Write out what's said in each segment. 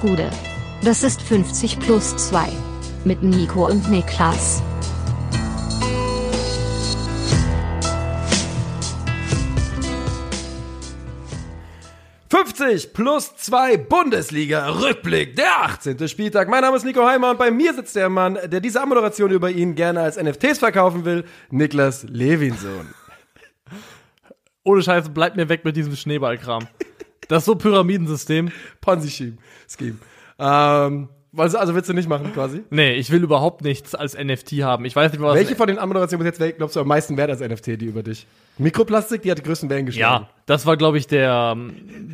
Gude. Das ist 50 plus 2. Mit Nico und Niklas. »50 plus 2 Bundesliga-Rückblick, der 18. Spieltag. Mein Name ist Nico Heimer und bei mir sitzt der Mann, der diese Ammoderation über ihn gerne als NFTs verkaufen will, Niklas Levinson. Ohne Scheiße, bleibt mir weg mit diesem Schneeballkram. Das ist so Pyramidensystem. Ponzi-Scheme. Ähm, also, also willst du nicht machen, quasi? Nee, ich will überhaupt nichts als NFT haben. Ich weiß nicht, was. Welche von den Anmoderationen bis jetzt glaubst du am meisten wert als NFT, die über dich? Mikroplastik, die hat die größten Wellen geschlagen. Ja, das war, glaube ich, der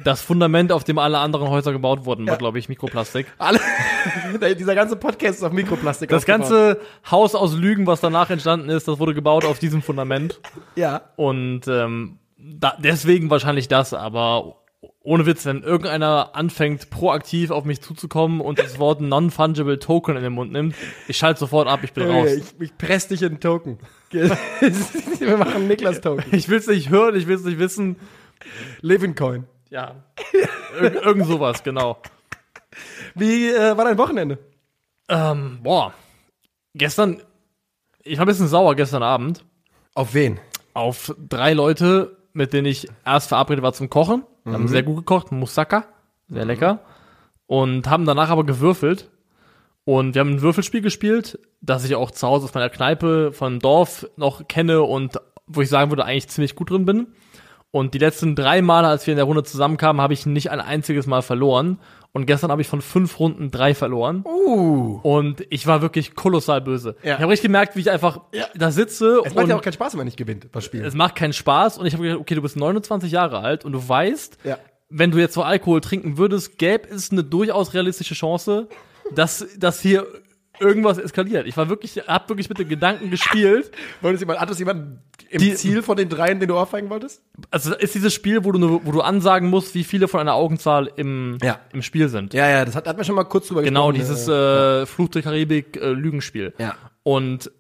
das Fundament, auf dem alle anderen Häuser gebaut wurden, war, Ja. glaube ich, Mikroplastik. Alle, dieser ganze Podcast ist auf Mikroplastik Das aufgebaut. ganze Haus aus Lügen, was danach entstanden ist, das wurde gebaut auf diesem Fundament. Ja. Und ähm, da, deswegen wahrscheinlich das, aber ohne Witz, wenn irgendeiner anfängt, proaktiv auf mich zuzukommen und das Wort Non-Fungible Token in den Mund nimmt, ich schalte sofort ab, ich bin raus. Ich, ich press dich in einen Token. Wir machen Niklas-Token. Ich will's nicht hören, ich will's nicht wissen. Levincoin. Ja. Ir irgend sowas, genau. Wie äh, war dein Wochenende? Ähm, boah. Gestern, ich war ein bisschen sauer gestern Abend Auf wen? auf drei Leute, mit denen ich erst verabredet war zum Kochen. Wir haben sehr gut gekocht, Moussaka, sehr lecker. Und haben danach aber gewürfelt. Und wir haben ein Würfelspiel gespielt, das ich auch zu Hause aus meiner Kneipe von Dorf noch kenne und wo ich sagen würde, eigentlich ziemlich gut drin bin. Und die letzten drei Male, als wir in der Runde zusammenkamen, habe ich nicht ein einziges Mal verloren. Und gestern habe ich von fünf Runden drei verloren. Uh. Und ich war wirklich kolossal böse. Ja. Ich habe richtig gemerkt, wie ich einfach da sitze Es macht ja auch keinen Spaß, wenn man nicht gewinnt, das Spiel. es macht keinen Spaß. Und ich habe gedacht, okay, du bist 29 Jahre alt und du weißt, Ja. wenn du jetzt so Alkohol trinken würdest, gäbe es eine durchaus realistische Chance, dass, dass hier irgendwas eskaliert. Ich war wirklich, hab wirklich mit den Gedanken gespielt. Wolltest jemand, hattest jemand im Die- Ziel von den dreien, den du auffangen wolltest? Also ist dieses Spiel, wo du, nur- wo du ansagen musst, wie viele von einer Augenzahl im, Ja. im Spiel sind. Ja, ja, das hat, hat man schon mal kurz drüber Genau, gesprochen. dieses äh, Fluch der Karibik äh, Lügenspiel. Ja. Und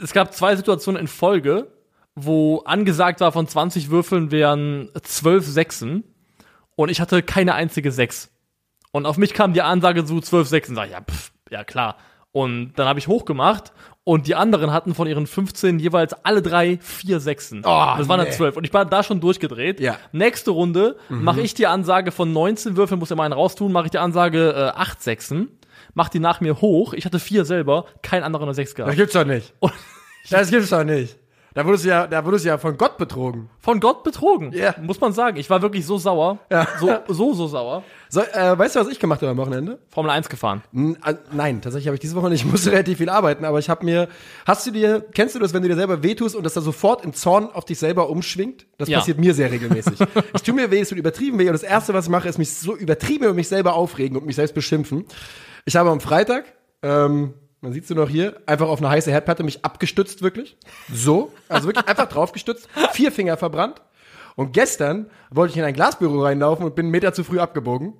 es gab zwei Situationen in Folge, wo angesagt war, von 20 Würfeln wären 12 Sechsen und ich hatte keine einzige Sechs. Und auf mich kam die Ansage zu 12 Sechsen. Sag ich, ja, pff, ja klar. Und dann habe ich hochgemacht und die anderen hatten von ihren 15 jeweils alle drei vier Sechsen. Oh, das waren dann nee. 12. Und ich war da schon durchgedreht. Ja. Nächste Runde mache ich die Ansage von 19 Würfeln, muss immer einen raustun, mache ich die Ansage äh, 8 Sechsen, mach die nach mir hoch. Ich hatte vier selber, kein anderer eine 6 Das gehabt. gibt's doch nicht. Und Das gibt's doch nicht. Da wurdest du ja, da wurdest du ja von Gott betrogen. von Gott betrogen. Ja. Muss man sagen. Ich war wirklich so sauer. Ja. So, so, so sauer. So, äh, weißt du, was ich gemacht habe am Wochenende? Formel 1 gefahren. N äh, nein, tatsächlich habe ich diese Woche nicht. Ich musste relativ viel arbeiten, aber ich habe mir. Hast du dir, kennst du das, wenn du dir selber wehtust und das dann sofort im Zorn auf dich selber umschwingt? Das Ja. passiert mir sehr regelmäßig. ich tue mir weh, es tut übertrieben weh und das erste, was ich mache, ist mich so übertrieben über mich selber aufregen und mich selbst beschimpfen. Ich habe am Freitag, ähm, man sieht's nur noch hier, einfach auf eine heiße Herdplatte mich abgestützt, wirklich. So. Also wirklich einfach draufgestützt, vier Finger verbrannt. Und gestern wollte ich in ein Glasbüro reinlaufen und bin einen Meter zu früh abgebogen.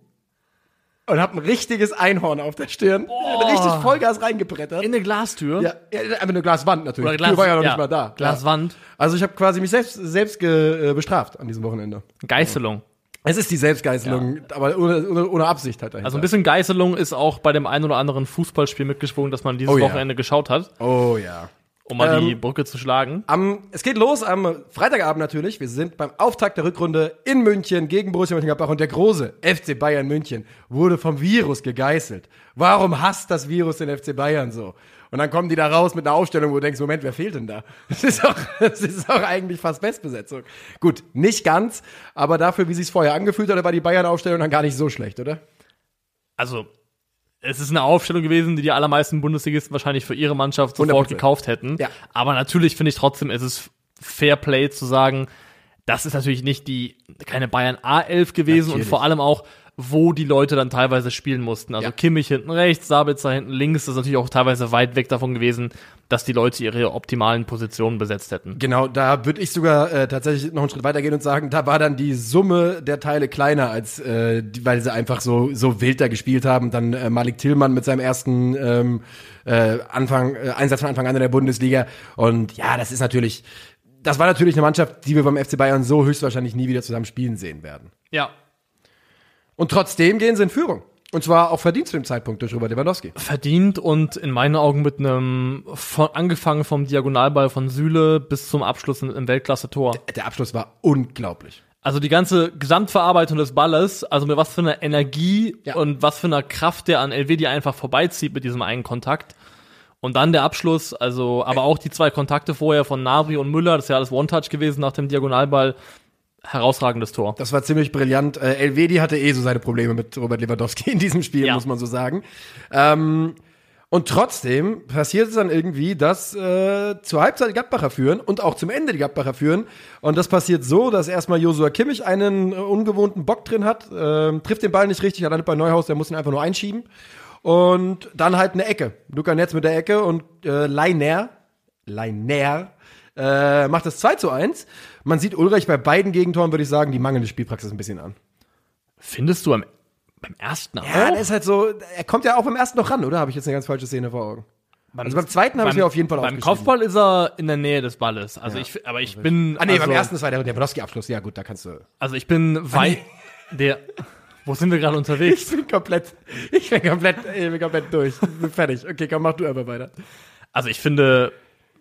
Und hab ein richtiges Einhorn auf der Stirn. Richtig Vollgas reingebrettert. In eine Glastür. ja, ja, einfach eine Glaswand natürlich. Oder Die Glas, Tür war ja noch ja, nicht mal da. Glaswand. Ja. Also ich habe quasi mich selbst, selbst ge, äh, bestraft an diesem Wochenende. Geißelung. Es ist die Selbstgeißelung, aber ohne, ohne, ohne Absicht halt dahinter. Also ein bisschen Geißelung ist auch bei dem einen oder anderen Fußballspiel mitgeschwungen, das man dieses Oh ja. Wochenende geschaut hat, Oh ja. um mal die Ähm, Brücke zu schlagen. Am, es geht los am Freitagabend natürlich. Wir sind beim Auftakt der Rückrunde in München gegen Borussia Mönchengladbach und der große FC Bayern München wurde vom Virus gegeißelt. Warum hasst das Virus den FC Bayern so? Und dann kommen die da raus mit einer Aufstellung, wo du denkst, Moment, wer fehlt denn da? Das ist auch, das ist auch eigentlich fast Bestbesetzung. Gut, nicht ganz, aber dafür, wie sich's vorher angefühlt hat, war die Bayern-Aufstellung dann gar nicht so schlecht, oder? Also, es ist eine Aufstellung gewesen, die die allermeisten Bundesligisten wahrscheinlich für ihre Mannschaft sofort 100%. gekauft hätten. Ja. Aber natürlich finde ich trotzdem, es ist Fair Play zu sagen, das ist natürlich nicht die, keine Bayern A11 gewesen Natürlich. und vor allem auch, wo die Leute dann teilweise spielen mussten. Also Ja. Kimmich hinten rechts, Sabitzer hinten links, das ist natürlich auch teilweise weit weg davon gewesen, dass die Leute ihre optimalen Positionen besetzt hätten. Genau, da würde ich sogar äh, tatsächlich noch einen Schritt weiter gehen und sagen, da war dann die Summe der Teile kleiner, als äh, die, weil sie einfach so so wild da gespielt haben. Dann äh, Malik Tillmann mit seinem ersten ähm, äh, Anfang äh, Einsatz von Anfang an in der Bundesliga und ja, das ist natürlich, das war natürlich eine Mannschaft, die wir beim FC Bayern so höchstwahrscheinlich nie wieder zusammen spielen sehen werden. Ja. Und trotzdem gehen sie in Führung. Und zwar auch verdient zu dem Zeitpunkt durch Robert Lewandowski. Verdient und in meinen Augen mit einem, von, angefangen vom Diagonalball von Süle bis zum Abschluss im Weltklasse-Tor. Der Abschluss war unglaublich. Also die ganze Gesamtverarbeitung des Balles, also mit was für einer Energie Ja. und was für einer Kraft der an Elvedi einfach vorbeizieht mit diesem einen Kontakt. Und dann der Abschluss, also aber auch die zwei Kontakte vorher von Navri und Müller, das ist ja alles One-Touch gewesen nach dem Diagonalball. Herausragendes Tor. Das war ziemlich brillant. Äh, Elvedi hatte eh so seine Probleme mit Robert Lewandowski in diesem Spiel, Ja. muss man so sagen. Ähm, und trotzdem passiert es dann irgendwie, dass äh, zur Halbzeit die Gladbacher führen und auch zum Ende die Gladbacher führen. Und das passiert so, dass erstmal Josua Kimmich einen äh, ungewohnten Bock drin hat, ähm, trifft den Ball nicht richtig, landet bei Neuhaus, der muss ihn einfach nur einschieben. Und dann halt eine Ecke. Luca Netz mit der Ecke und äh, Leiner, Leiner äh, macht das 2 zu 1. Man sieht Ulreich bei beiden Gegentoren, würde ich sagen, die mangelnde Spielpraxis ein bisschen an. Findest du am, beim ersten auch? Ja, der ist halt so, er kommt ja auch beim ersten noch ran, oder? Habe ich jetzt eine ganz falsche Szene vor Augen? Also beim zweiten habe ich mir auf jeden Fall Beim aufgeschrieben. Kopfball ist er in der Nähe des Balles. Also Ja. ich, aber ich bin. Ah nee, also, beim ersten, das war der Lewandowski-Abschluss. Ja gut, da kannst du. Also ich bin weit. Der. Wo sind wir gerade unterwegs? Ich bin komplett, ich bin komplett, ich bin komplett durch. Ich bin fertig. Okay, komm, mach du einfach weiter. Also ich finde,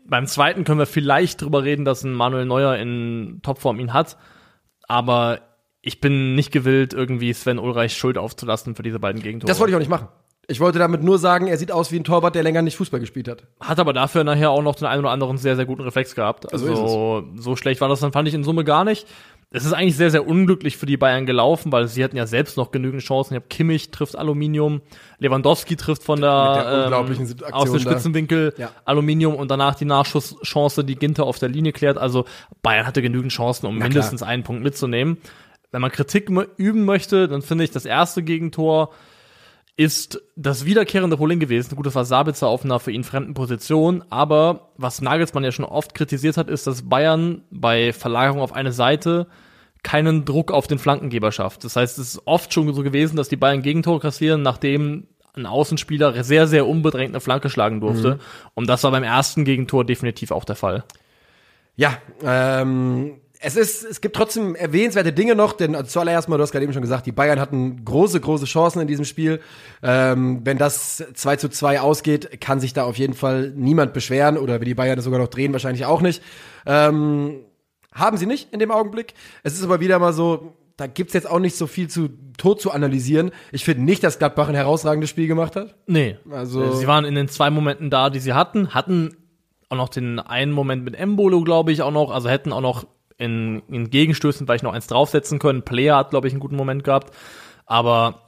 beim zweiten können wir vielleicht drüber reden, dass ein Manuel Neuer in Topform ihn hat. Aber ich bin nicht gewillt, irgendwie Sven Ulreich Schuld aufzulassen für diese beiden Gegentore. Das wollte ich auch nicht machen. Ich wollte damit nur sagen, er sieht aus wie ein Torwart, der länger nicht Fußball gespielt hat. Hat aber dafür nachher auch noch den einen oder anderen sehr, sehr guten Reflex gehabt. So Also so schlecht war das dann, fand ich in Summe gar nicht. Es ist eigentlich sehr, sehr unglücklich für die Bayern gelaufen, weil sie hatten ja selbst noch genügend Chancen. Ich habe Kimmich trifft Aluminium, Lewandowski trifft von der, der ähm, aus dem. Spitzenwinkel Ja. Aluminium und danach die Nachschusschance, die Ginter auf der Linie klärt. Also Bayern hatte genügend Chancen, um Na klar. mindestens einen Punkt mitzunehmen. Wenn man Kritik üben möchte, dann finde ich das erste Gegentor ist das wiederkehrende Problem gewesen. Gut, das war Sabitzer auf einer für ihn fremden Position, aber was Nagelsmann ja schon oft kritisiert hat, ist, dass Bayern bei Verlagerung auf eine Seite keinen Druck auf den Flankengeber schafft. Das heißt, es ist oft schon so gewesen, dass die Bayern Gegentore kassieren, nachdem ein Außenspieler sehr, sehr unbedrängt eine Flanke schlagen durfte. Und das war beim ersten Gegentor definitiv auch der Fall. Ja, ähm, es ist, es gibt trotzdem erwähnenswerte Dinge noch, denn zuallererst mal, du hast gerade eben schon gesagt, die Bayern hatten große, große Chancen in diesem Spiel. Ähm, wenn das 2 zu 2 ausgeht, kann sich da auf jeden Fall niemand beschweren oder wenn die Bayern das sogar noch drehen, wahrscheinlich auch nicht. Ähm, haben sie nicht in dem Augenblick. Es ist aber wieder mal so, da gibt's jetzt auch nicht so viel zu tot zu analysieren. Ich finde nicht, dass Gladbach ein herausragendes Spiel gemacht hat. Nee. Also- sie waren in den zwei Momenten da, die sie hatten, hatten auch noch den einen Moment mit Embolo, glaube ich, auch noch, also hätten auch noch in, in Gegenstößen vielleicht noch eins draufsetzen können. Player hat, glaube ich, einen guten Moment gehabt. Aber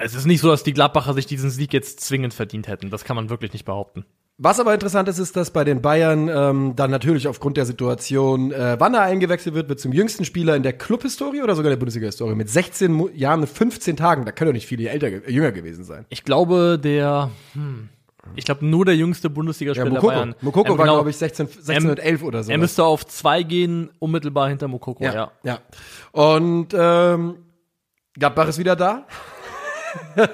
es ist nicht so, dass die Gladbacher sich diesen Sieg jetzt zwingend verdient hätten. Das kann man wirklich nicht behaupten. Was aber interessant ist, ist, dass bei den Bayern ähm, dann natürlich aufgrund der Situation äh, Wanner eingewechselt wird, wird zum jüngsten Spieler in der Clubhistorie oder sogar der Bundesliga-Historie mit 16 Mo Jahren und 15 Tagen. Da können doch nicht viele älter, jünger gewesen sein. Ich glaube, der, hm, ich glaube, nur der jüngste Bundesligaspieler Ja, Mokoko. Bayern. Mokoko Ähm, war, genau, glaube ich, 16, 16 und 11 oder so. Er müsste auf zwei gehen, unmittelbar hinter Mokoko, ja. ja, ja. Und ähm, Gladbach ist wieder da.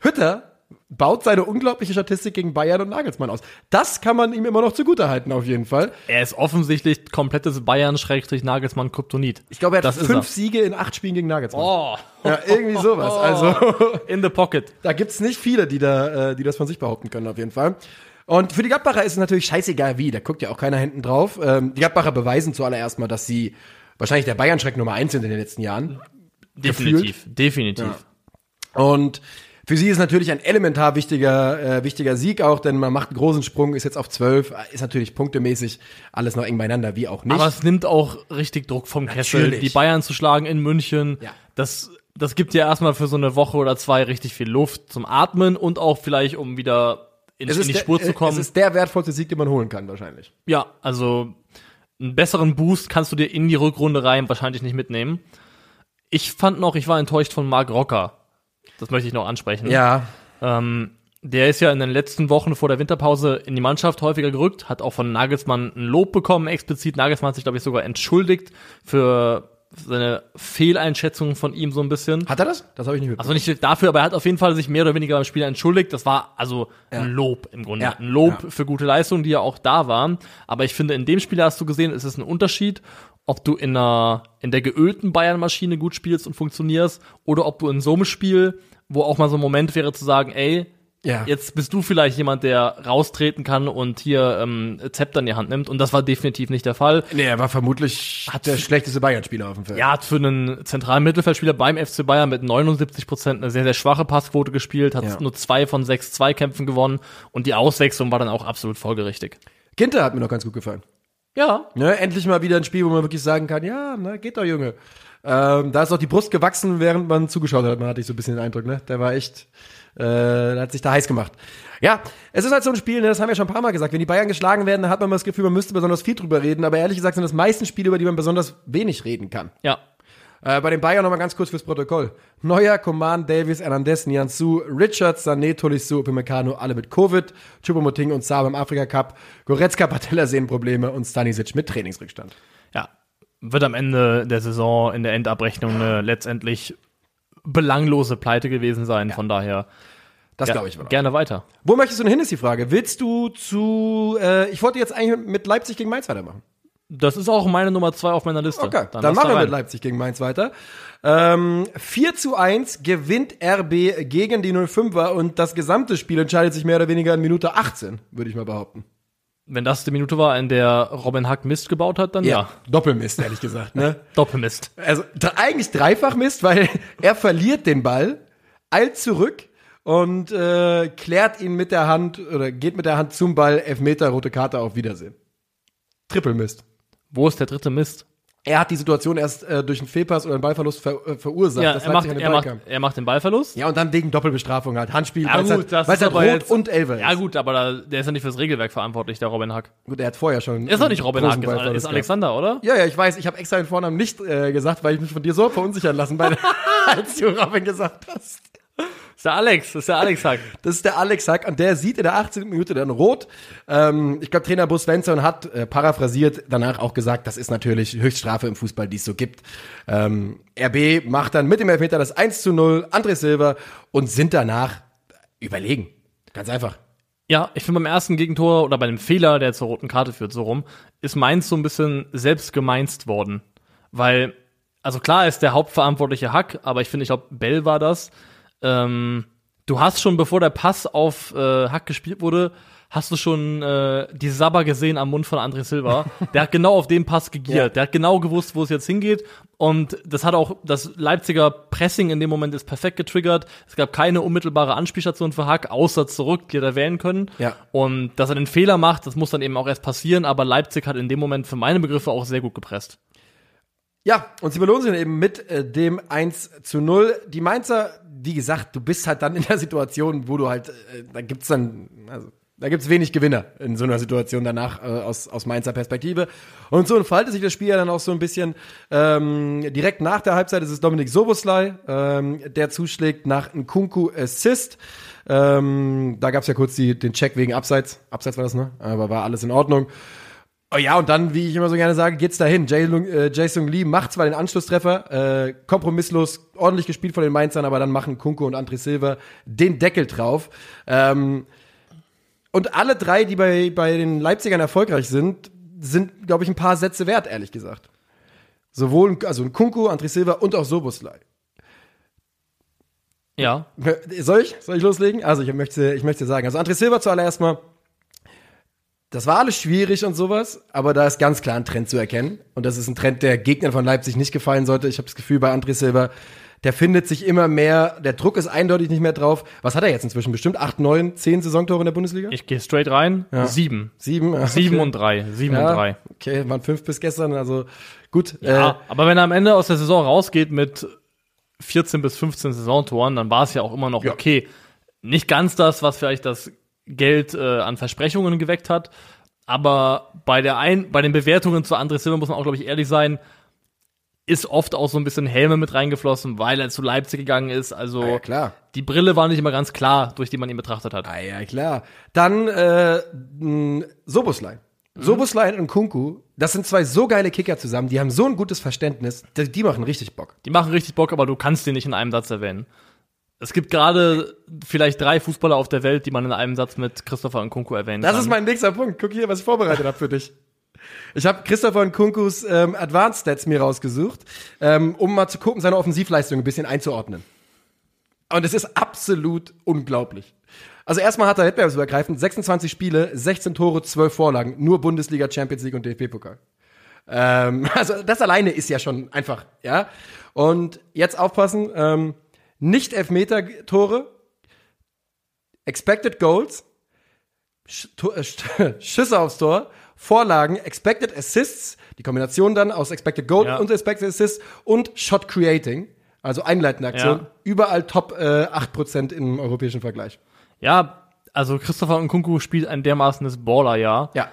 Hütter baut seine unglaubliche Statistik gegen Bayern und Nagelsmann aus. Das kann man ihm immer noch zugutehalten, auf jeden Fall. Er ist offensichtlich komplettes Bayern-Nagelsmann-Kryptonit. Ich glaube, er hat Das fünf. Siege in acht Spielen gegen Nagelsmann. Oh, Ja, irgendwie sowas. Also in the pocket. Da gibt's nicht viele, die da, äh, die das von sich behaupten können, auf jeden Fall. Und für die Gladbacher ist es natürlich scheißegal wie, da guckt ja auch keiner hinten drauf. Ähm, die Gladbacher beweisen zuallererst mal, dass sie wahrscheinlich der Bayern-Schreck Nummer eins sind in den letzten Jahren. Definitiv, definitiv. Und für sie ist natürlich ein elementar wichtiger, äh, wichtiger Sieg auch, denn man macht einen großen Sprung, ist jetzt auf zwölf, ist natürlich punktemäßig alles noch eng beieinander, wie auch nicht. Aber es nimmt auch richtig Druck vom Kessel. Natürlich. Die Bayern zu schlagen in München, Ja. das, das gibt ja erstmal für so eine Woche oder zwei richtig viel Luft zum Atmen und auch vielleicht, um wieder in, in die der, Spur zu äh, kommen. es ist der wertvollste Sieg, den man holen kann, wahrscheinlich. Ja, also einen besseren Boost kannst du dir in die Rückrunde rein wahrscheinlich nicht mitnehmen. Ich fand noch, ich war enttäuscht von Marc Rocker. Das möchte ich noch ansprechen. Ja. Ähm, der ist ja in den letzten Wochen vor der Winterpause in die Mannschaft häufiger gerückt, hat auch von Nagelsmann ein Lob bekommen, explizit. Nagelsmann hat sich, glaube ich, sogar entschuldigt für seine Fehleinschätzung von ihm so ein bisschen. Hat er das? Das habe ich nicht mitbekommen. Also nicht dafür, aber er hat auf jeden Fall sich mehr oder weniger beim Spieler entschuldigt. Das war also ein Lob im Grunde. Ja. Ein Lob Ja. für gute Leistungen, die ja auch da waren. Aber ich finde, in dem Spiel hast du gesehen, ist es ein Unterschied, ob du in einer, in der geölten Bayern-Maschine gut spielst und funktionierst oder ob du in so einem Spiel, wo auch mal so ein Moment wäre zu sagen, ey, Ja. jetzt bist du vielleicht jemand, der raustreten kann und hier ähm, Zepter in die Hand nimmt. Und das war definitiv nicht der Fall. Nee, er war vermutlich der schlechteste Bayern-Spieler auf dem Feld. Er hat für einen zentralen Mittelfeldspieler beim FC Bayern mit 79 Prozent eine sehr, sehr schwache Passquote gespielt, hat Ja. nur zwei von sechs Zweikämpfen gewonnen und die Auswechslung war dann auch absolut folgerichtig. Ginter hat mir noch ganz gut gefallen. Ja, Ne, endlich mal wieder ein Spiel, wo man wirklich sagen kann, ja, na, geht doch, Junge. Ähm, da ist auch die Brust gewachsen, während man zugeschaut hat. Man hatte ich so ein bisschen den Eindruck, ne? Der war echt, äh, hat sich da heiß gemacht. Ja, es ist halt so ein Spiel, ne, das haben wir schon ein paar Mal gesagt. Wenn die Bayern geschlagen werden, dann hat man mal das Gefühl, man müsste besonders viel drüber reden. Aber ehrlich gesagt sind das meisten Spiele, über die man besonders wenig reden kann. ja. Äh, bei den Bayern nochmal ganz kurz fürs Protokoll. Neuer, Coman, Davis, Hernandez, Nianzou, Richards, Sané, Tolisso, Upamecano, alle mit Covid. Choupo-Moting und Saab im Afrika Cup. Goretzka, Patella Sehnenprobleme und Stanisic mit Trainingsrückstand. Ja, wird am Ende der Saison in der Endabrechnung eine letztendlich belanglose Pleite gewesen sein. Von daher Das ja, glaube ich. auch. gerne weiter. Wo möchtest du denn hin, ist die Frage. Willst du zu, äh, ich wollte jetzt eigentlich mit Leipzig gegen Mainz weitermachen. Das ist auch meine Nummer zwei auf meiner Liste. Okay, dann, lass machen da wir mit Leipzig gegen Mainz weiter. Ähm, 4 zu 1 gewinnt RB gegen die 05er und das gesamte Spiel entscheidet sich mehr oder weniger in Minute 18, würde ich mal behaupten. Wenn das die Minute war, in der Robin Hack Mist gebaut hat, dann ja. Doppelmist, ehrlich gesagt. Ne? Doppelmist. Also eigentlich dreifach Mist, weil er verliert den Ball, eilt zurück und äh, klärt ihn mit der Hand oder geht mit der Hand zum Ball, Elfmeter, rote Karte, auf Wiedersehen. Triple Mist. Wo ist der dritte Mist? Er hat die Situation erst äh, durch einen Fehlpass oder einen Ballverlust ver äh, verursacht. Ja, dass er macht, er, macht, er macht den Ballverlust. Ja, und dann wegen Doppelbestrafung halt. Handspiel, Ja, weil es gut, halt, das weil's ist halt Rot jetzt- und Elfer ist. Ja gut, aber da, der ist ja nicht fürs Regelwerk verantwortlich, der Robin Hack. Gut, er hat vorher schon. Ist doch nicht Robin Hack, ist, ist. Alexander, oder? Ja, ja, ich weiß, ich habe extra den Vornamen nicht äh, gesagt, weil ich mich von dir so verunsichern lassen, bei, als du Robin gesagt hast. Ist der Alex, ist der Alex Hack. Das ist der Alex Hack und der sieht in der 18. Minute dann rot. Ähm, ich glaube, Trainer Bus Svensson hat äh, paraphrasiert danach auch gesagt, das ist natürlich Höchststrafe im Fußball, die es so gibt. Ähm, RB macht dann mit dem Elfmeter das 1 zu 0, André Silva und sind danach überlegen. Ganz einfach. Ja, ich finde beim ersten Gegentor oder bei dem Fehler, der zur roten Karte führt, so rum, ist Mainz so ein bisschen selbst gemeinst worden. Weil, also klar ist der hauptverantwortliche Hack, aber ich finde, ich glaube, Bell war das. Ähm, du hast schon, bevor der Pass auf äh, Hack gespielt wurde, hast du schon äh, die Sabber gesehen am Mund von André Silva. Der hat genau auf den Pass gegiert. Ja. Der hat genau gewusst, wo es jetzt hingeht. Und das hat auch, das Leipziger Pressing in dem Moment ist perfekt getriggert. Es gab keine unmittelbare Anspielstation für Hack, außer zurück, die hätte wählen können. Ja. Und dass er den Fehler macht, das muss dann eben auch erst passieren. Aber Leipzig hat in dem Moment für meine Begriffe auch sehr gut gepresst. Ja, und sie belohnen sich eben mit äh, dem 1 zu 0. Die Mainzer, wie gesagt, du bist halt dann in der Situation, wo du halt, äh, da gibt's dann, also, da gibt's wenig Gewinner in so einer Situation danach äh, aus, aus Mainzer Perspektive. Und so entfaltet sich das Spiel ja dann auch so ein bisschen ähm, direkt nach der Halbzeit ist es Dominik Soboslai, ähm, der zuschlägt nach einem Kunku Assist. Ähm, da gab's ja kurz die, den Check wegen Abseits. Abseits war das, ne? Aber war alles in Ordnung. Oh ja, und dann, wie ich immer so gerne sage, geht's dahin. Jason, äh, Jason Lee macht zwar den Anschlusstreffer, äh, kompromisslos, ordentlich gespielt von den Mainzern, aber dann machen Kunko und André Silva den Deckel drauf. Ähm, und alle drei, die bei, bei den Leipzigern erfolgreich sind, sind, glaube ich, ein paar Sätze wert, ehrlich gesagt. Sowohl, also ein Kunko, André Silva und auch Soboslai. Ja. Soll ich? Soll ich loslegen? Also ich möchte, ich möchte sagen, also André Silva zuallererst mal, das war alles schwierig und sowas, aber da ist ganz klar ein Trend zu erkennen. Und das ist ein Trend, der Gegnern von Leipzig nicht gefallen sollte. Ich habe das Gefühl, bei André Silva, der findet sich immer mehr, der Druck ist eindeutig nicht mehr drauf. Was hat er jetzt inzwischen? Bestimmt acht, neun, zehn Saisontore in der Bundesliga? Ich gehe straight rein. Sieben. Sieben? Sieben okay. und drei. Sieben ja, und drei. Okay, waren fünf bis gestern, also gut. Ja, Äh, aber wenn er am Ende aus der Saison rausgeht mit 14 bis 15 Saisontoren, dann war es ja auch immer noch Ja. okay. Nicht ganz das, was vielleicht das Geld äh, an Versprechungen geweckt hat, aber bei der ein, bei den Bewertungen zu André Silva muss man auch, glaube ich, ehrlich sein, ist oft auch so ein bisschen Helme mit reingeflossen, weil er zu Leipzig gegangen ist. Also ja, klar. die Brille war nicht immer ganz klar, durch die man ihn betrachtet hat. Ah, ja, klar. Dann äh, mh, Soboslai. Soboslai und Kunku, das sind zwei so geile Kicker zusammen, die haben so ein gutes Verständnis, die, die machen richtig Bock. Die machen richtig Bock, aber du kannst die nicht in einem Satz erwähnen. Es gibt gerade vielleicht drei Fußballer auf der Welt, die man in einem Satz mit Christopher Nkunku erwähnen Das kann. ist mein nächster Punkt. Guck hier, was ich vorbereitet habe für dich. Ich habe Christopher Nkunkus ähm, Advanced Stats mir rausgesucht, ähm, um mal zu gucken, seine Offensivleistung ein bisschen einzuordnen. Und es ist absolut unglaublich. Also erstmal hat er wettbewerbsübergreifend 26 Spiele, 16 Tore, 12 Vorlagen, nur Bundesliga, Champions League und DFB-Pokal. Ähm, also das alleine ist ja schon einfach, ja. Und jetzt aufpassen, ähm, nicht Elfmeter-Tore, Expected Goals, Sch äh, Sch- Schüsse aufs Tor, Vorlagen, Expected Assists, die Kombination dann aus Expected Goal Ja. und Expected Assists und Shot Creating, also einleitende Aktion, Ja. überall Top äh, 8% im europäischen Vergleich. Ja, also Christopher Nkunku spielt ein dermaßenes Baller-Jahr. Ja.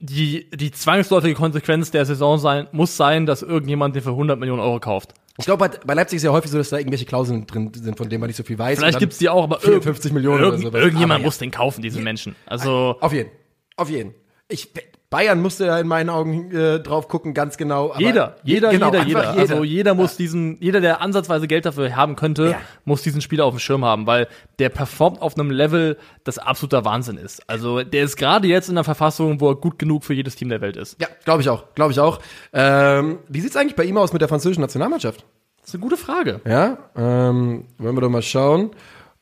Die, die zwangsläufige Konsequenz der Saison sein, muss sein, dass irgendjemand den für 100 Millionen Euro kauft. Ich glaube, bei, Leipzig ist ja häufig so, dass da irgendwelche Klauseln drin sind, von denen man nicht so viel weiß. Vielleicht gibt's die auch, aber 54 Millionen oder irgend, sowas. Irgendjemand Aber ja. muss den kaufen, diesen Menschen. Also, Auf jeden. Auf jeden. Ich, Bayern musste ja in meinen Augen äh, drauf gucken, ganz genau. Jeder, jeder, genau, jeder, jeder. Also jeder muss diesen, jeder, der ansatzweise Geld dafür haben könnte, Ja. muss diesen Spieler auf dem Schirm haben, weil der performt auf einem Level, das absoluter Wahnsinn ist. Also der ist gerade jetzt in einer Verfassung, wo er gut genug für jedes Team der Welt ist. Ja, glaube ich auch, glaube ich auch. Ähm, wie sieht's eigentlich bei ihm aus mit der französischen Nationalmannschaft? Das ist eine gute Frage. Ja, ähm, wollen wir doch mal schauen,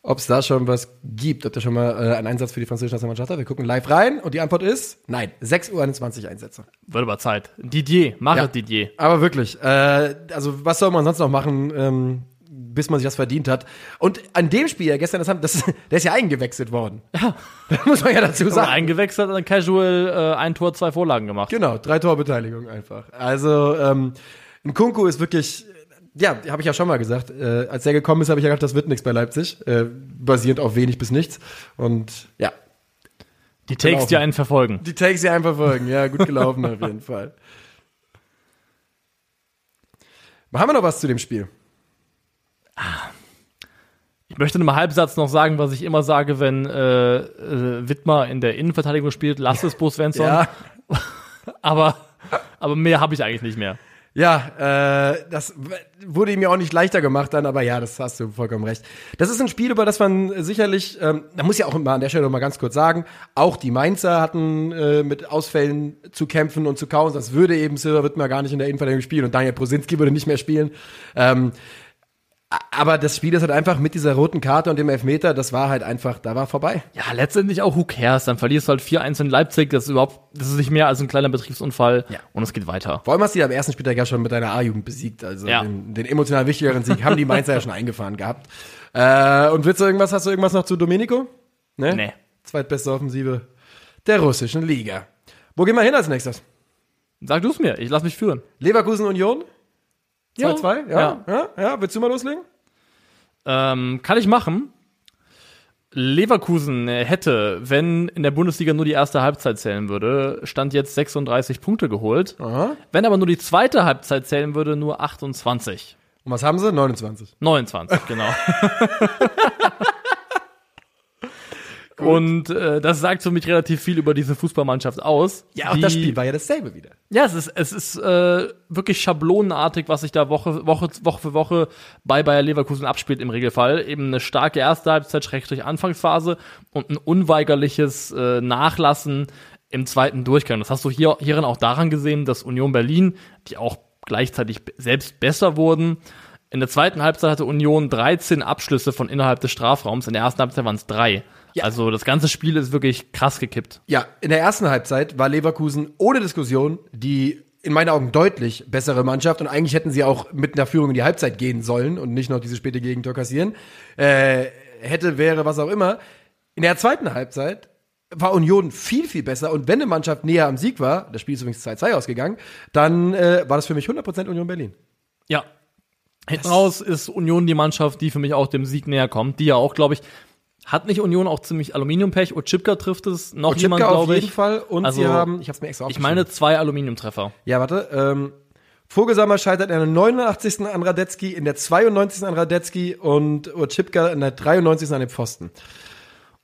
ob es da schon was gibt, ob der schon mal äh, einen Einsatz für die französische Nationalmannschaft hat. Wir gucken live rein und die Antwort ist nein, 6.21 Uhr Einsätze. Wird aber Zeit. Didier, mach Ja. Didier. Aber wirklich, äh, also was soll man sonst noch machen, ähm, bis man sich das verdient hat? Und an dem Spiel ja gestern, das haben, das, der ist ja eingewechselt worden. Ja. Das muss man ja dazu sagen. eingewechselt, dann casual äh, ein Tor, zwei Vorlagen gemacht. Genau, drei Torbeteiligung einfach. Also ähm, ein Kunku ist wirklich, ja, habe ich ja schon mal gesagt. Äh, als der gekommen ist, habe ich ja gedacht, das wird nichts bei Leipzig, äh, basierend auf wenig bis nichts. Und ja, Die Takes, die einen verfolgen. die Takes ja einfach folgen. Ja, gut gelaufen auf jeden Fall. Haben wir noch was zu dem Spiel? Ich möchte in einem Halbsatz noch sagen, was ich immer sage, wenn äh, äh, Wittmer in der Innenverteidigung spielt, lass es Bo Svensson. Ja, Aber, aber mehr habe ich eigentlich nicht mehr. Ja, äh, das wurde ihm ja auch nicht leichter gemacht dann, aber ja, das hast du vollkommen recht. Das ist ein Spiel, über das man sicherlich, ähm, da muss ich auch mal an der Stelle noch mal ganz kurz sagen, auch die Mainzer hatten äh, mit Ausfällen zu kämpfen und zu kauen. Das würde eben Silver Wittmer gar nicht in der Innenverteidigung spielen und Daniel Prosinski würde nicht mehr spielen. Ähm, aber das Spiel ist halt einfach mit dieser roten Karte und dem Elfmeter, das war halt einfach, da war vorbei. Ja, letztendlich auch who cares. Dann verlierst du halt 4-1 in Leipzig. Das ist überhaupt, das ist nicht mehr als ein kleiner Betriebsunfall. Ja. Und es geht weiter. Vor allem hast du ja am ersten Spieltag ja schon mit deiner A-Jugend besiegt. Also Ja. den, den emotional wichtigeren Sieg haben die Mainzer ja schon eingefahren gehabt. Äh, und willst du irgendwas, hast du irgendwas noch zu Domenico? Ne? Nee. Zweitbeste Offensive der russischen Liga. Wo gehen wir hin als nächstes? Sag du es mir, ich lass mich führen. Leverkusen Union? 2-2? Ja. Ja. ja. Ja, Willst du mal loslegen? Ähm, kann ich machen. Leverkusen äh, hätte, wenn in der Bundesliga nur die erste Halbzeit zählen würde, stand jetzt 36 Punkte geholt. Aha. Wenn aber nur die zweite Halbzeit zählen würde, nur 28. Und was haben sie? 29. 29, genau. Und äh, das sagt für mich relativ viel über diese Fußballmannschaft aus. Ja, auch das Spiel war ja dasselbe wieder. Ja, es ist, es ist äh, wirklich schablonenartig, was sich da Woche, Woche, Woche für Woche bei Bayer Leverkusen abspielt im Regelfall. Eben eine starke erste Halbzeit, Schrägstrich Anfangsphase und ein unweigerliches äh, Nachlassen im zweiten Durchgang. Das hast du hier, hierin auch daran gesehen, dass Union Berlin, die auch gleichzeitig selbst besser wurden, in der zweiten Halbzeit hatte Union 13 Abschlüsse von innerhalb des Strafraums, in der ersten Halbzeit waren es drei. Ja. Also das ganze Spiel ist wirklich krass gekippt. Ja, in der ersten Halbzeit war Leverkusen ohne Diskussion die in meinen Augen deutlich bessere Mannschaft und eigentlich hätten sie auch mit einer Führung in die Halbzeit gehen sollen und nicht noch diese späte Gegentor kassieren. Äh, hätte, wäre, was auch immer. In der zweiten Halbzeit war Union viel, viel besser und wenn eine Mannschaft näher am Sieg war, das Spiel ist übrigens 2-2 ausgegangen, dann äh, war das für mich 100% Union Berlin. Ja. Hinten raus ist Union die Mannschaft, die für mich auch dem Sieg näher kommt. Die ja auch, glaube ich, hat nicht Union auch ziemlich Aluminiumpech? Ochipka trifft es, noch Und jemand, Chipka auf glaube jeden ich. Fall und Also, sie haben, ich hab's mir extra Ich meine zwei Aluminiumtreffer. Ja, warte. Ähm, Vogelsammer scheitert in der 89. an Radetzky, in der 92. an Radetzky und Urchipka in der 93. an dem Pfosten.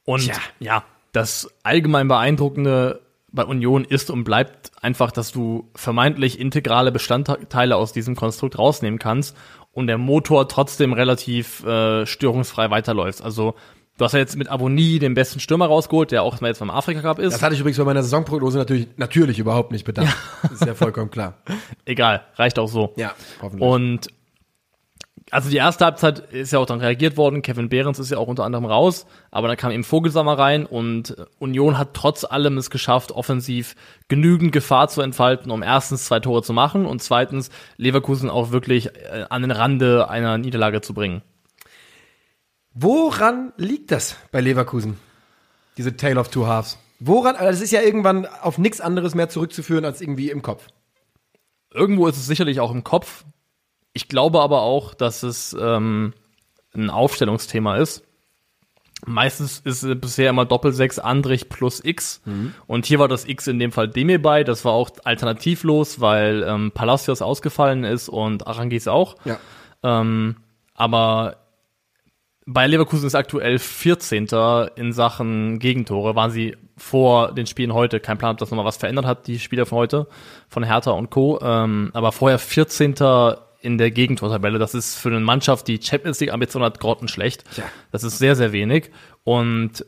Und Tja. ja, das allgemein beeindruckende bei Union ist und bleibt einfach, dass du vermeintlich integrale Bestandteile aus diesem Konstrukt rausnehmen kannst und der Motor trotzdem relativ äh, störungsfrei weiterläuft. Also du hast ja jetzt mit Abonnie den besten Stürmer rausgeholt, der auch mal jetzt beim Afrika Cup ist. Das hatte ich übrigens bei meiner Saisonprognose natürlich, natürlich überhaupt nicht bedacht. Das ist ja vollkommen klar. Egal, reicht auch so. Ja, hoffentlich. Und also die erste Halbzeit ist ja auch dann reagiert worden. Kevin Behrens ist ja auch unter anderem raus, aber dann kam eben Vogelsammer rein und Union hat trotz allem es geschafft, offensiv genügend Gefahr zu entfalten, um erstens zwei Tore zu machen und zweitens Leverkusen auch wirklich äh, an den Rande einer Niederlage zu bringen. Woran liegt das bei Leverkusen? Diese Tale of Two Halves. Woran, also das ist ja irgendwann auf nichts anderes mehr zurückzuführen als irgendwie im Kopf. Irgendwo ist es sicherlich auch im Kopf. Ich glaube aber auch, dass es ähm, ein Aufstellungsthema ist. Meistens ist es bisher immer Doppelsechs Andrich plus X. Mhm. Und hier war das X in dem Fall Demi bei. Das war auch alternativlos, weil ähm, Palacios ausgefallen ist und Arangis auch. Ja. Ähm, aber bei Leverkusen ist aktuell 14. in Sachen Gegentore. Waren sie vor den Spielen heute, kein Plan, ob das nochmal was verändert hat, die Spieler von heute, von Hertha und Co. Ähm, aber vorher 14. in der Gegentortabelle. Das ist für eine Mannschaft, die Champions League Ambition hat, grottenschlecht. Ja. Das ist sehr, sehr wenig. Und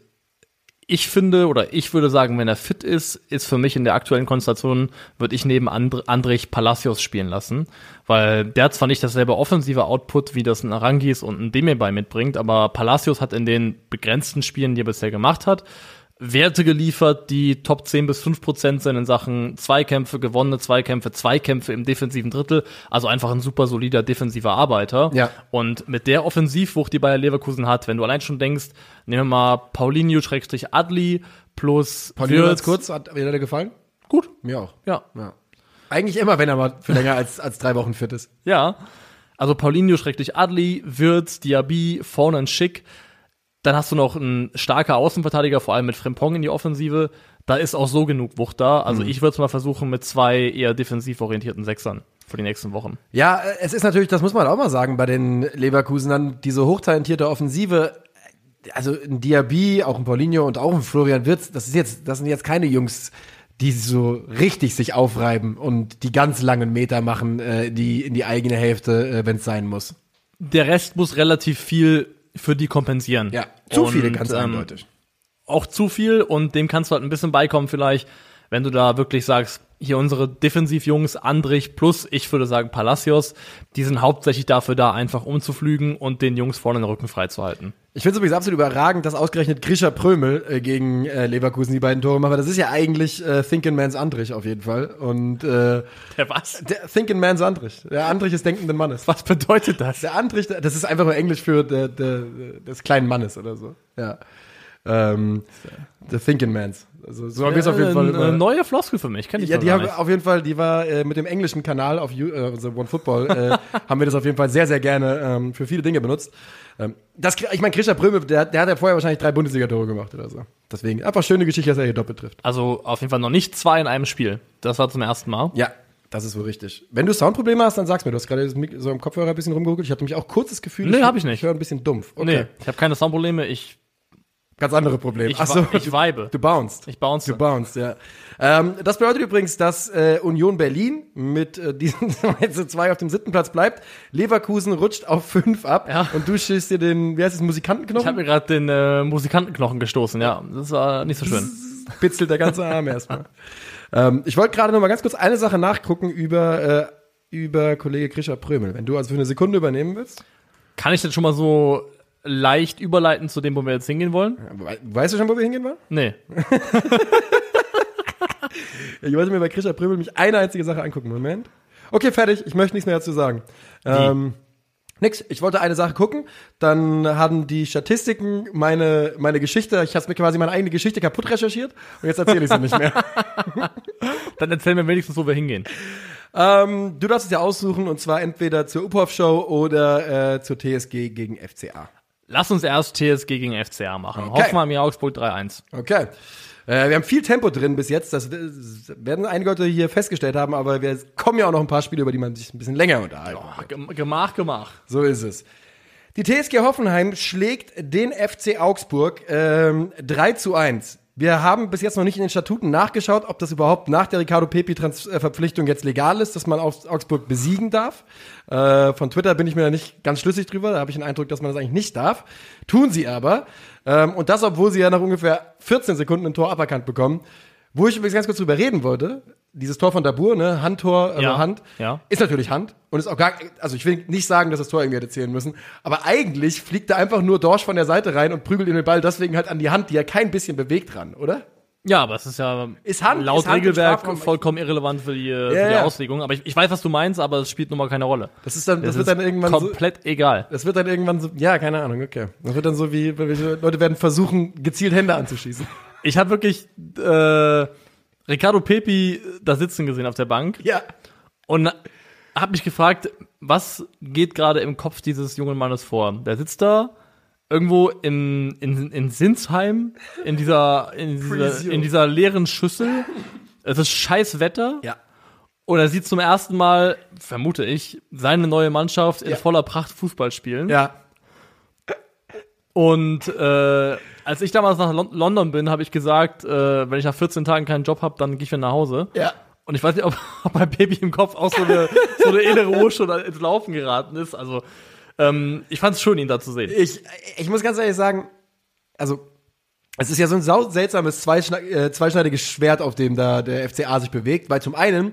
ich finde oder ich würde sagen, wenn er fit ist, ist für mich in der aktuellen Konstellation, würde ich neben And Andrich Palacios spielen lassen, weil der hat zwar nicht dasselbe offensive Output, wie das ein Arangis und ein Demebay mitbringt, aber Palacios hat in den begrenzten Spielen, die er bisher gemacht hat, Werte geliefert, die Top 10 bis 5 Prozent sind in Sachen Zweikämpfe, gewonnene Zweikämpfe, Zweikämpfe im defensiven Drittel. Also einfach ein super solider defensiver Arbeiter. Ja. Und mit der Offensivwucht, die Bayer Leverkusen hat, wenn du allein schon denkst, nehmen wir mal Paulinho schrägstrich Adli plus Paulinho Wirtz. kurz, hat mir der gefallen? Gut. Mir auch. Ja. Ja. Eigentlich immer, wenn er mal für länger als, als drei Wochen fit ist. Ja. Also Paulinho schrägstrich Adli, Wirtz, Diaby, vorne ein Schick. Dann hast du noch einen starker Außenverteidiger, vor allem mit Frimpong in die Offensive. Da ist auch so genug Wucht da. Also ich würde es mal versuchen mit zwei eher defensiv orientierten Sechsern für die nächsten Wochen. Ja, es ist natürlich, das muss man auch mal sagen, bei den Leverkusenern, diese hochtalentierte Offensive, also ein Diaby, auch ein Paulinho und auch ein Florian Wirtz, das ist jetzt, das sind jetzt keine Jungs, die so richtig sich aufreiben und die ganz langen Meter machen, äh, die in die eigene Hälfte, äh, wenn es sein muss. Der Rest muss relativ viel für die kompensieren. Ja, zu Und, viele, ganz ähm, eindeutig. auch zu viel und dem kannst du halt ein bisschen beikommen vielleicht, wenn du da wirklich sagst, hier unsere Defensivjungs, Andrich plus, ich würde sagen Palacios, die sind hauptsächlich dafür da, einfach umzuflügen und den Jungs vorne den Rücken freizuhalten. Ich finde es übrigens absolut überragend, dass ausgerechnet Grisha Prömel äh, gegen äh, Leverkusen die beiden Tore macht. weil Das ist ja eigentlich äh, Thinking Man's Andrich auf jeden Fall. Und äh, Der was? der Thinking Man's Andrich. Der Andrich des denkenden Mannes. Was bedeutet das? Der Andrich, das ist einfach nur Englisch für der, der, des kleinen Mannes oder so. Ja. Ähm, the Thinking Man's. Also so haben wir es auf jeden Fall eine immer. neue Floskel für mich, kenn ich Ja, die haben auf jeden Fall, die war äh, mit dem englischen Kanal auf You- äh, also One Football, äh, haben wir das auf jeden Fall sehr, sehr gerne ähm, für viele Dinge benutzt. Ähm, das, ich meine, Christian Bröme, der, der hat ja vorher wahrscheinlich drei Bundesliga-Tore gemacht oder so. Deswegen einfach schöne Geschichte, dass er hier doppelt trifft. Also auf jeden Fall noch nicht zwei in einem Spiel. Das war zum ersten Mal. Ja, das ist wohl richtig. Wenn du Soundprobleme hast, dann sag's mir. Du hast gerade so im Kopfhörer ein bisschen rumgeruckelt. Ich hatte nämlich auch kurz das Gefühl, Nee, ich, hab ich nicht. Ich höre ein bisschen dumpf. Okay. Nee, ich habe keine Soundprobleme, ich, Ganz andere Probleme. ich, so, ich vibe. du bounced. Ich bounce. Du bounced, ja. Ähm, das bedeutet übrigens, dass äh, Union Berlin mit äh, diesen zwei auf dem siebten Platz bleibt. Leverkusen rutscht auf fünf ab Ja. und du schießt dir den, wie heißt es, Ich habe Musikantenknochen? mir gerade den äh, Musikantenknochen gestoßen, ja. Das war nicht so schön. Bitzelt der ganze Arm erstmal. ähm, ich wollte gerade noch mal ganz kurz eine Sache nachgucken über, äh, über Kollege Grisha Prömel. Wenn du also für eine Sekunde übernehmen willst. Kann ich denn schon mal so leicht überleiten zu dem, wo wir jetzt hingehen wollen? We- Weißt du schon, wo wir hingehen wollen? Nee. Ich wollte mir bei Grisha Prömel mich eine einzige Sache angucken. Moment. Okay, fertig. Ich möchte nichts mehr dazu sagen. Ähm, nix. Ich wollte eine Sache gucken. Dann haben die Statistiken meine, meine Geschichte, ich habe mir quasi meine eigene Geschichte kaputt recherchiert und jetzt erzähle ich sie nicht mehr. Dann erzähl mir wenigstens, wo wir hingehen. ähm, du darfst es ja aussuchen und zwar entweder zur Uphoff-Show oder äh, zur TSG gegen FCA. Lass uns erst TSG gegen FCA machen. Okay. Hoffenheim gegen Augsburg 3-1. Okay. Äh, wir haben viel Tempo drin bis jetzt. Das, das werden einige Leute hier festgestellt haben, aber wir kommen ja auch noch ein paar Spiele, über die man sich ein bisschen länger unterhalten kann. Gem- Gemach, Gemach. So ist es. Die TSG Hoffenheim schlägt den FC Augsburg ähm, 3 zu 1. Wir haben bis jetzt noch nicht in den Statuten nachgeschaut, ob das überhaupt nach der Ricardo Pepi-Verpflichtung jetzt legal ist, dass man Augs- Augsburg besiegen darf. Äh, von Twitter bin ich mir da nicht ganz schlüssig drüber. Da habe ich den Eindruck, dass man das eigentlich nicht darf. Tun sie aber. Ähm, und das, obwohl sie ja nach ungefähr 14 Sekunden ein Tor aberkannt bekommen. Wo ich übrigens ganz kurz drüber reden wollte, dieses Tor von Dabur, ne, Handtor, also Ja, Hand, ja. ist natürlich Hand und ist auch gar, also ich will nicht sagen, dass das Tor irgendwie hätte zählen müssen, aber eigentlich fliegt da einfach nur Dorsch von der Seite rein und prügelt ihm den Ball deswegen halt an die Hand, die er kein bisschen bewegt ran, oder? Ja, aber es ist ja Ist Hand- laut ist Hand Regelwerk vollkommen irrelevant für die, äh, für die. Auslegung. Aber ich, ich weiß, was du meinst, aber es spielt nun mal keine Rolle. Das ist dann, das, Es wird ist dann irgendwann so, komplett egal. das wird dann irgendwann so, ja, keine Ahnung, okay. Das wird dann so wie, Leute werden versuchen, gezielt Hände anzuschießen. Ich habe wirklich äh, Ricardo Pepi da sitzen gesehen auf der Bank Ja. und habe mich gefragt, was geht gerade im Kopf dieses jungen Mannes vor? Der sitzt da irgendwo in, in, in Sinsheim in dieser, in dieser, in dieser leeren Schüssel. Es ist scheiß Wetter. Ja. Und er sieht zum ersten Mal, vermute ich, seine neue Mannschaft in Ja. voller Pracht Fußball spielen. Ja. Und äh, als ich damals nach Lon London bin, habe ich gesagt, äh, wenn ich nach 14 Tagen keinen Job habe, dann gehe ich wieder nach Hause. Ja. Und ich weiß nicht, ob, ob mein Baby im Kopf auch so eine, so eine innere Ruhe schon ins Laufen geraten ist. Also ähm, ich fand es schön, ihn da zu sehen. Ich, ich muss ganz ehrlich sagen, also es ist ja so ein seltsames zweischne äh, zweischneidiges Schwert, auf dem da der FCA sich bewegt, weil zum einen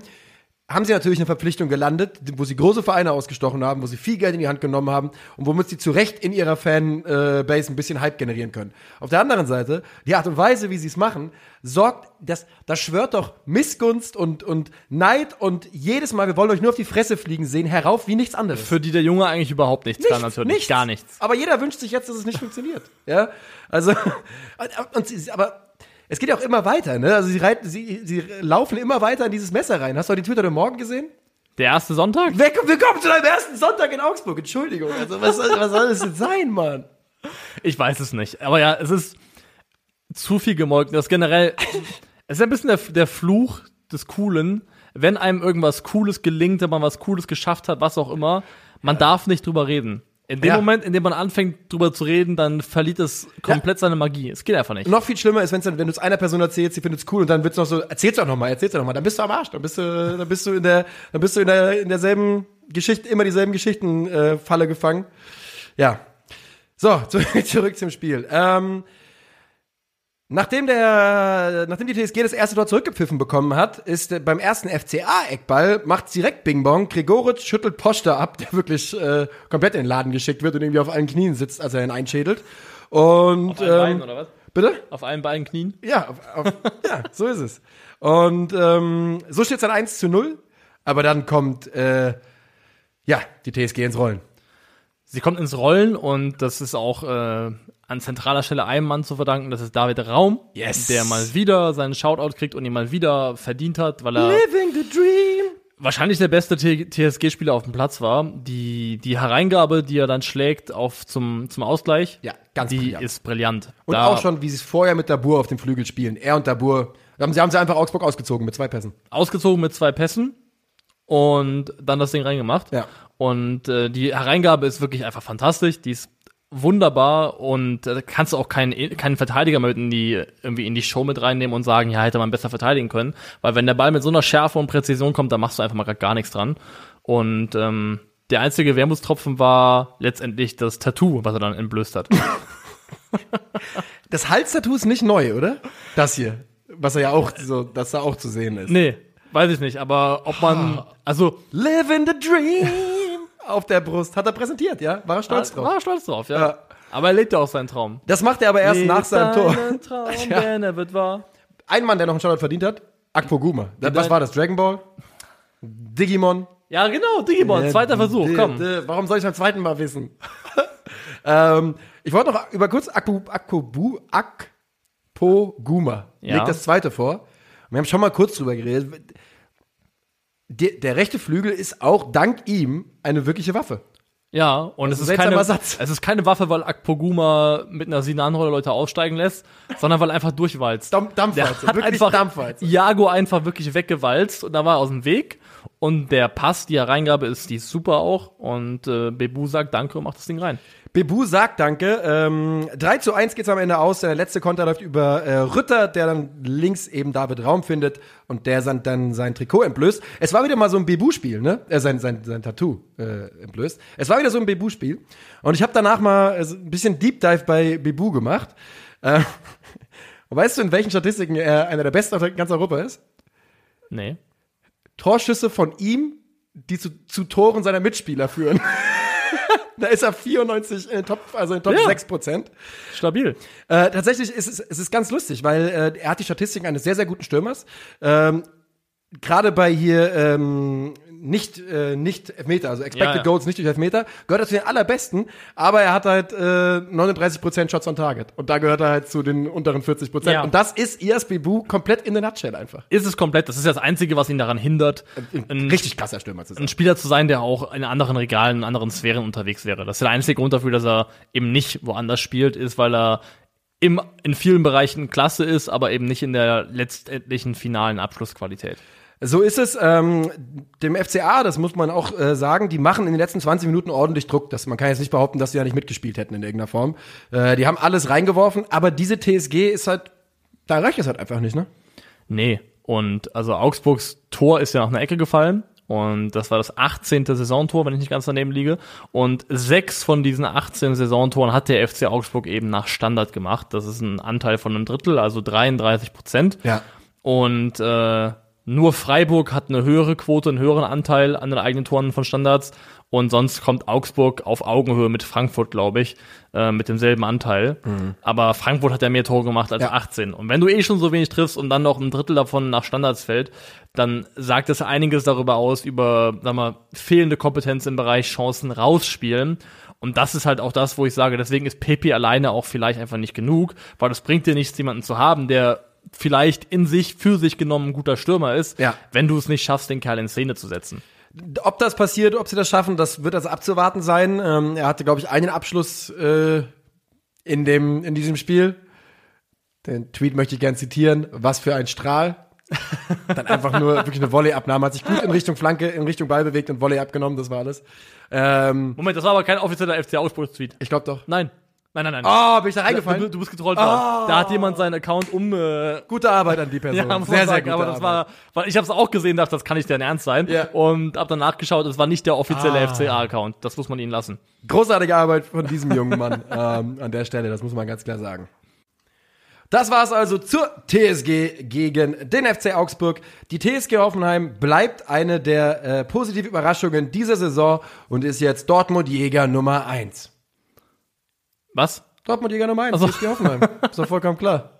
haben sie natürlich eine Verpflichtung gelandet, wo sie große Vereine ausgestochen haben, wo sie viel Geld in die Hand genommen haben und womit sie zu Recht in ihrer Fanbase ein bisschen Hype generieren können. Auf der anderen Seite, die Art und Weise, wie sie es machen, sorgt, das, das schwört doch Missgunst und, und Neid und jedes Mal, wir wollen euch nur auf die Fresse fliegen sehen, herauf wie nichts anderes. Für die der Junge eigentlich überhaupt nichts, kann natürlich. Gar nichts. Aber jeder wünscht sich jetzt, dass es nicht funktioniert. Ja, also und aber es geht ja auch immer weiter. Ne? Also sie, reiten, sie, sie laufen immer weiter in dieses Messer rein. Hast du die Twitter heute Morgen gesehen? Der erste Sonntag? Willkommen zu deinem ersten Sonntag in Augsburg. Entschuldigung. Also was, soll- was soll das denn sein, Mann? Ich weiß es nicht. Aber ja, es ist zu viel gemolken. Das generell, es ist ein bisschen der, der Fluch des Coolen. Wenn einem irgendwas Cooles gelingt, wenn man was Cooles geschafft hat, was auch immer, man darf nicht drüber reden. In dem Ja. Moment, in dem man anfängt drüber zu reden, dann verliert es komplett seine Magie. Es geht einfach nicht. Noch viel schlimmer ist, wenn's dann, wenn du es einer Person erzählst, sie findet es cool und dann wird's noch so, erzähl's doch noch mal, erzähl's doch noch mal, dann bist du am Arsch, dann bist du, dann bist du in der, dann bist du in der, in derselben Geschichte, immer dieselben Geschichten äh, Falle gefangen. Ja. So, zurück, zurück zum Spiel. Ähm, Nachdem, der, nachdem die TSG das erste Tor zurückgepfiffen bekommen hat, ist äh, beim ersten FCA-Eckball, macht direkt Bing Bong, Gregoritsch schüttelt Poster ab, der wirklich äh, komplett in den Laden geschickt wird und irgendwie auf allen Knien sitzt, als er ihn einschädelt. Und, ähm, oder was? bitte? Auf allen beiden Knien? Ja, auf, auf, ja, so ist es. Und ähm, so steht es dann 1 zu 0. Aber dann kommt äh, ja die TSG ins Rollen. Sie kommt ins Rollen und das ist auch äh, an zentraler Stelle einem Mann zu verdanken, das ist David Raum, Yes. der mal wieder seinen Shoutout kriegt und ihn mal wieder verdient hat, weil er Living the dream. wahrscheinlich der beste TSG-Spieler auf dem Platz war. Die, die Hereingabe, die er dann schlägt auf zum, zum Ausgleich, Ja, ganz die brillant. ist brillant. Und Da auch schon, wie sie es vorher mit Dabur auf dem Flügel spielen. Er und Dabur. Da haben sie, haben sie einfach Augsburg ausgezogen mit zwei Pässen. ausgezogen mit zwei Pässen und dann das Ding reingemacht. Ja. Und äh, die Hereingabe ist wirklich einfach fantastisch. Die ist wunderbar und äh, da kannst du auch keinen, keinen Verteidiger mit in die, irgendwie in die Show mit reinnehmen und sagen, ja, hätte man besser verteidigen können. Weil wenn der Ball mit so einer Schärfe und Präzision kommt, dann machst du einfach mal grad gar nichts dran. Und ähm, der einzige Wermutstropfen war letztendlich das Tattoo, was er dann entblößt hat. Das Halstattoo ist nicht neu, oder? Das hier. Was er ja auch so, dass da auch zu sehen ist. nee, weiß ich nicht, aber ob man, also, Living the dream. Auf der Brust. Hat er präsentiert, ja? War er stolz drauf. war stolz drauf, ja. Ja. Aber er lebt ja auch seinen Traum. Das macht er aber erst nach seinem Tor. Deinen Traum, Ja. denn er wird wahr. Ein Mann, der noch einen Shoutout verdient hat, Akpo Guma. Was war das? Dragon Ball? Digimon? Ja, genau, Digimon, zweiter Versuch, D- komm. d- Warum soll ich beim zweiten Mal wissen? ähm, ich wollte noch über kurz Akpo, Akpo, Bu, Akpo Guma. Ja. Legt das zweite vor. Wir haben schon mal kurz drüber geredet. Der, der rechte Flügel ist auch dank ihm eine wirkliche Waffe. Ja, und es ist keine, Satz. es ist keine Waffe, weil Akpoguma mit einer Sinanrolle Leute aussteigen lässt, sondern weil er einfach durchwalzt. Dampf- Der Dampfwalze, hat wirklich einfach Dampfwalze. Jago einfach wirklich weggewalzt und da war er aus dem Weg. Und der Pass, die Hereingabe ist, die ist super auch. Und äh, Bebu sagt Danke und macht das Ding rein. Bebu sagt Danke. Ähm, 3 zu 1 geht's am Ende aus. Der letzte Konter läuft über äh, Rütter, der dann links eben David Raum findet und der dann, sein Trikot entblößt. Es war wieder mal so ein Bebu-Spiel, ne? Äh, sein, sein, sein Tattoo äh, entblößt. Es war wieder so ein Bebu-Spiel. Und ich habe danach mal äh, ein bisschen Deep Dive bei Bebu gemacht. Äh, Und weißt du, in welchen Statistiken er einer der besten in ganz Europa ist? Nee. Torschüsse von ihm, die zu, zu Toren seiner Mitspieler führen. da ist er 94 in Top, also in Top Ja. 6 Prozent. Stabil. Äh, tatsächlich ist es, es ist ganz lustig, weil äh, er hat die Statistiken eines sehr, sehr guten Stürmers. Ähm, Gerade bei hier ähm, nicht, äh, nicht Elfmeter, also Expected Ja. Goals nicht durch Elfmeter, gehört er zu den allerbesten, aber er hat halt äh, 39% Shots on Target. Und da gehört er halt zu den unteren 40%. Ja. Und das ist ISB Boo komplett in der Nutshell einfach. Ist es komplett. Das ist ja das Einzige, was ihn daran hindert, ein, Richtig krasser Stürmer zu sein. ein Spieler zu sein, der auch in anderen Regalen, in anderen Sphären unterwegs wäre. Das ist der einzige Grund dafür, dass er eben nicht woanders spielt, ist, weil er im, in vielen Bereichen klasse ist, aber eben nicht in der letztendlichen finalen Abschlussqualität. So ist es. Ähm, dem FCA, das muss man auch äh, sagen, die machen in den letzten 20 Minuten ordentlich Druck. Das, man kann jetzt nicht behaupten, dass sie ja nicht mitgespielt hätten in irgendeiner Form. Äh, die haben alles reingeworfen, aber diese TSG ist halt, da reicht es halt einfach nicht, ne? Nee. Und also Augsburgs Tor ist ja nach einer Ecke gefallen. Und das war das 18. Saisontor, wenn ich nicht ganz daneben liege. Und sechs von diesen 18 Saisontoren hat der FC Augsburg eben nach Standard gemacht. Das ist ein Anteil von einem Drittel, also 33 Prozent. Ja. Und äh, nur Freiburg hat eine höhere Quote, einen höheren Anteil an den eigenen Toren von Standards. Und sonst kommt Augsburg auf Augenhöhe mit Frankfurt, glaube ich, äh, mit demselben Anteil. Aber Frankfurt hat ja mehr Tore gemacht als Ja. 18. Und wenn du eh schon so wenig triffst und dann noch ein Drittel davon nach Standards fällt, dann sagt es einiges darüber aus, über, sag mal, fehlende Kompetenz im Bereich Chancen rausspielen. Und das ist halt auch das, wo ich sage, deswegen ist Pepe alleine auch vielleicht einfach nicht genug, weil es bringt dir nichts, jemanden zu haben, der vielleicht in sich, für sich genommen ein guter Stürmer ist, Ja. wenn du es nicht schaffst, den Kerl in Szene zu setzen. Ob das passiert, ob sie das schaffen, das wird also abzuwarten sein. Ähm, er hatte, glaube ich, einen Abschluss äh, in, dem, in diesem Spiel. Den Tweet möchte ich gern zitieren. Was für ein Strahl. Dann einfach nur wirklich eine Volley-Abnahme. Hat sich gut in Richtung Flanke, in Richtung Ball bewegt und Volley abgenommen. Das war alles. Ähm, Moment, das war aber kein offizieller FC Augsburg-Tweet. ich glaube doch. Nein. Nein, nein, nein. Oh, bin ich da du, reingefallen? du bist getrollt worden. Da hat jemand seinen Account um äh, Gute Arbeit an die Person. Ja, muss sehr, man sehr sagen, gute aber das Arbeit. war, weil ich habe es auch gesehen, dachte, das kann nicht dein Ernst sein. Ja. Und hab dann nachgeschaut, es war nicht der offizielle Ah. FCA-Account. Das muss man ihnen lassen. Großartige Arbeit von diesem jungen Mann ähm, an der Stelle, das muss man ganz klar sagen. Das war es also zur TSG gegen den FC Augsburg. Die TSG Hoffenheim bleibt eine der äh, positiven Überraschungen dieser Saison und ist jetzt Dortmund-Jäger Nummer eins. Was? Dortmund-Jäger Nummer eins, Also- TSG Hoffenheim. Ist doch vollkommen klar.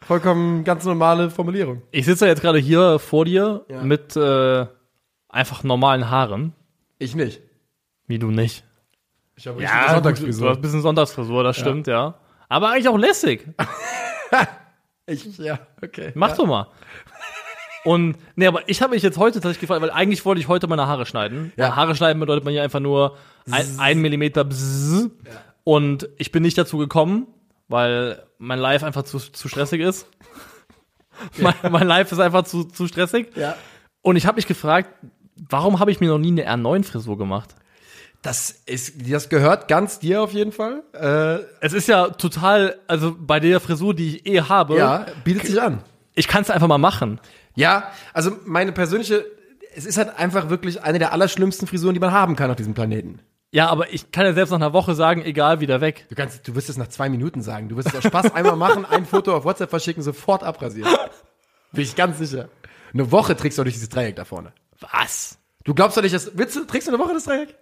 Vollkommen ganz normale Formulierung. Ich sitze jetzt gerade hier vor dir Ja. mit äh, einfach normalen Haaren. Ich nicht. Wie du nicht. Ich habe gut, du hast ein bisschen Sonntagsfrisur, das stimmt, ja. Aber eigentlich auch lässig. Ich, ja, okay. Mach ja. doch mal. Und, nee, aber ich habe mich jetzt heute tatsächlich gefragt, weil eigentlich wollte ich heute meine Haare schneiden. Ja. Haare schneiden bedeutet man ja einfach nur ein, ein Millimeter bzzz. Und ich bin nicht dazu gekommen, weil mein Live einfach zu, zu stressig ist. mein, mein Live ist einfach zu, zu stressig. Ja. Und ich habe mich gefragt, warum habe ich mir noch nie eine R9-Frisur gemacht? Das ist, das gehört ganz dir auf jeden Fall. Äh, Es ist ja total, also bei der Frisur, die ich eh habe, ja, bietet sich an. ich kann es einfach mal machen. Ja, also meine persönliche, es ist halt einfach wirklich eine der allerschlimmsten Frisuren, die man haben kann auf diesem Planeten. Ja, aber ich kann ja selbst nach einer Woche sagen, egal, wieder weg. Du kannst, du wirst es nach zwei Minuten sagen. Du wirst es aus Spaß einmal machen, ein Foto auf WhatsApp verschicken, sofort abrasieren. Bin ich ganz sicher. Eine Woche trägst du durch dieses Dreieck da vorne. Was? Du glaubst doch nicht, dass, willst du, trägst du eine Woche das Dreieck?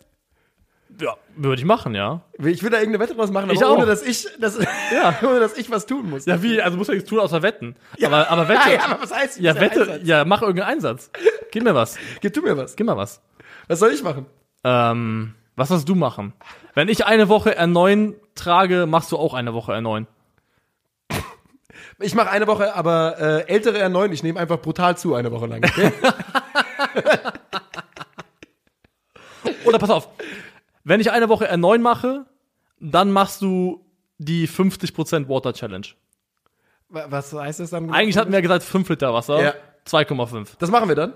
Ja, würde ich machen, ja. Ich will da irgendeine Wette draus machen, aber Ich auch. ohne, dass ich, dass, Ja. ohne, dass ich was tun muss. Ja, wie? Also muss ja nichts tun, außer wetten. Aber, aber Wette. ja, aber was heißt Ja, Wette. Einsatz? Ja, mach irgendeinen Einsatz. Gib mir was. Gib du mir was. Gib mal was. Was soll ich machen? Ähm, was sollst du machen? Wenn ich eine Woche R9 trage, machst du auch eine Woche R9. Ich mache eine Woche, aber äh, ältere R9, ich nehme einfach brutal zu eine Woche lang. Okay? Oder pass auf. Wenn ich eine Woche R9 mache, dann machst du die 50% Water Challenge. Wa- was heißt das dann? Eigentlich hatten wir ja gesagt 5 Liter Wasser. Ja. 2,5. Das machen wir dann?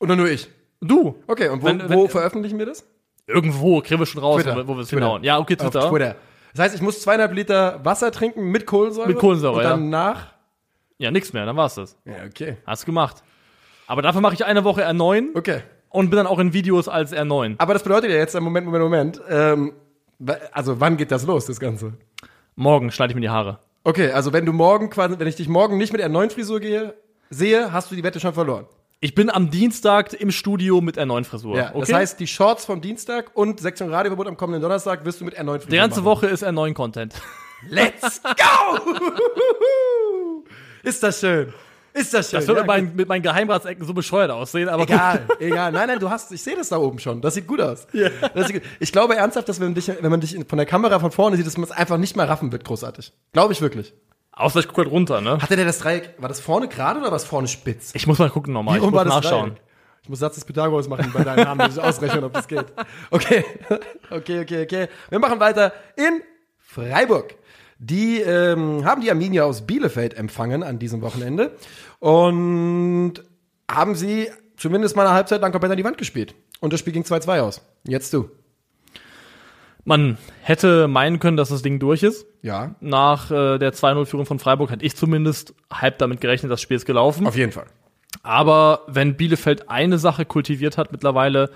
Oder nur ich? Du. Okay, und wo, Wenn- wo wenn- veröffentlichen wir das? Irgendwo kriegen wir schon raus, Twitter. wo wir es hinhauen. Ja, okay, Twitter. Auf Twitter. Das heißt, ich muss zweieinhalb Liter Wasser trinken mit Kohlensäure. Mit Kohlensäure, Und ja. danach. Ja, nix mehr, dann war's das. Ja, okay. Hast gemacht. Aber dafür mache ich eine Woche R9 Okay. und bin dann auch in Videos als R9. Aber das bedeutet ja jetzt, äh, Moment, Moment, Moment. Ähm, also, wann geht das los, das Ganze? Morgen schneide ich mir die Haare. Okay, also wenn du morgen quasi, wenn ich dich morgen nicht mit der neuen Frisur gehe, sehe, hast du die Wette schon verloren. Ich bin am Dienstag im Studio mit der neuen Frisur. Ja, okay? das heißt, die Shorts vom Dienstag und Sektion Radioverbot am kommenden Donnerstag wirst du mit erneut die ganze Woche ist er neuen Content. Let's go! ist das schön. Ist das schön. Das wird Ja, mit, meinen, mit meinen Geheimratsecken so bescheuert aussehen, aber Egal, egal. Nein, nein, du hast, ich sehe das da oben schon. Das sieht gut aus. Das sieht gut. Ich glaube ernsthaft, dass wenn, dich, wenn man dich von der Kamera von vorne sieht, dass man es einfach nicht mehr raffen wird, großartig. Glaube ich wirklich. Außer ich gucke halt runter, ne? Hatte der das Dreieck, war das vorne gerade oder war das vorne spitz? Ich muss mal gucken nochmal. Ich muss war das nachschauen. Dreieck? Ich muss Satz des Pythagoras machen bei deinen Namen, ich ausrechnen, ob das geht. Okay, okay, okay, okay. Wir machen weiter in Freiburg. Die ähm, haben die Arminia aus Bielefeld empfangen an diesem Wochenende und haben sie zumindest mal eine Halbzeit lang komplett an die Wand gespielt. Und das Spiel ging 2-2 aus. Jetzt du. Man hätte meinen können, dass das Ding durch ist. Ja, Nach äh, der 2-0-Führung von Freiburg hätte ich zumindest halb damit gerechnet, das Spiel ist gelaufen. auf jeden Fall. Aber wenn Bielefeld eine Sache kultiviert hat mittlerweile,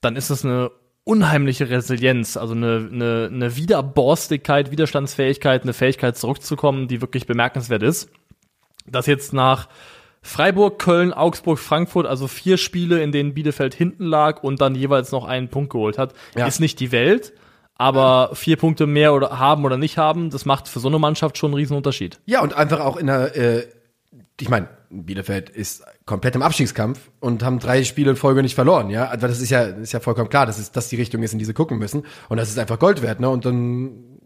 dann ist es eine unheimliche Resilienz, also eine, eine, eine Widerborstigkeit, Widerstandsfähigkeit, eine Fähigkeit zurückzukommen, die wirklich bemerkenswert ist. Das jetzt nach Freiburg, Köln, Augsburg, Frankfurt, also vier Spiele, in denen Bielefeld hinten lag und dann jeweils noch einen Punkt geholt hat, Ja. ist nicht die Welt. Aber vier Punkte mehr oder haben oder nicht haben, das macht für so eine Mannschaft schon einen riesen Unterschied. Ja, und einfach auch in der, äh, ich meine, Bielefeld ist komplett im Abstiegskampf und haben drei Spiele in Folge nicht verloren, ja. Also das ist ja, ist ja vollkommen klar, dass es, dass die Richtung ist, in die sie gucken müssen. Und das ist einfach Gold wert, ne? Und dann,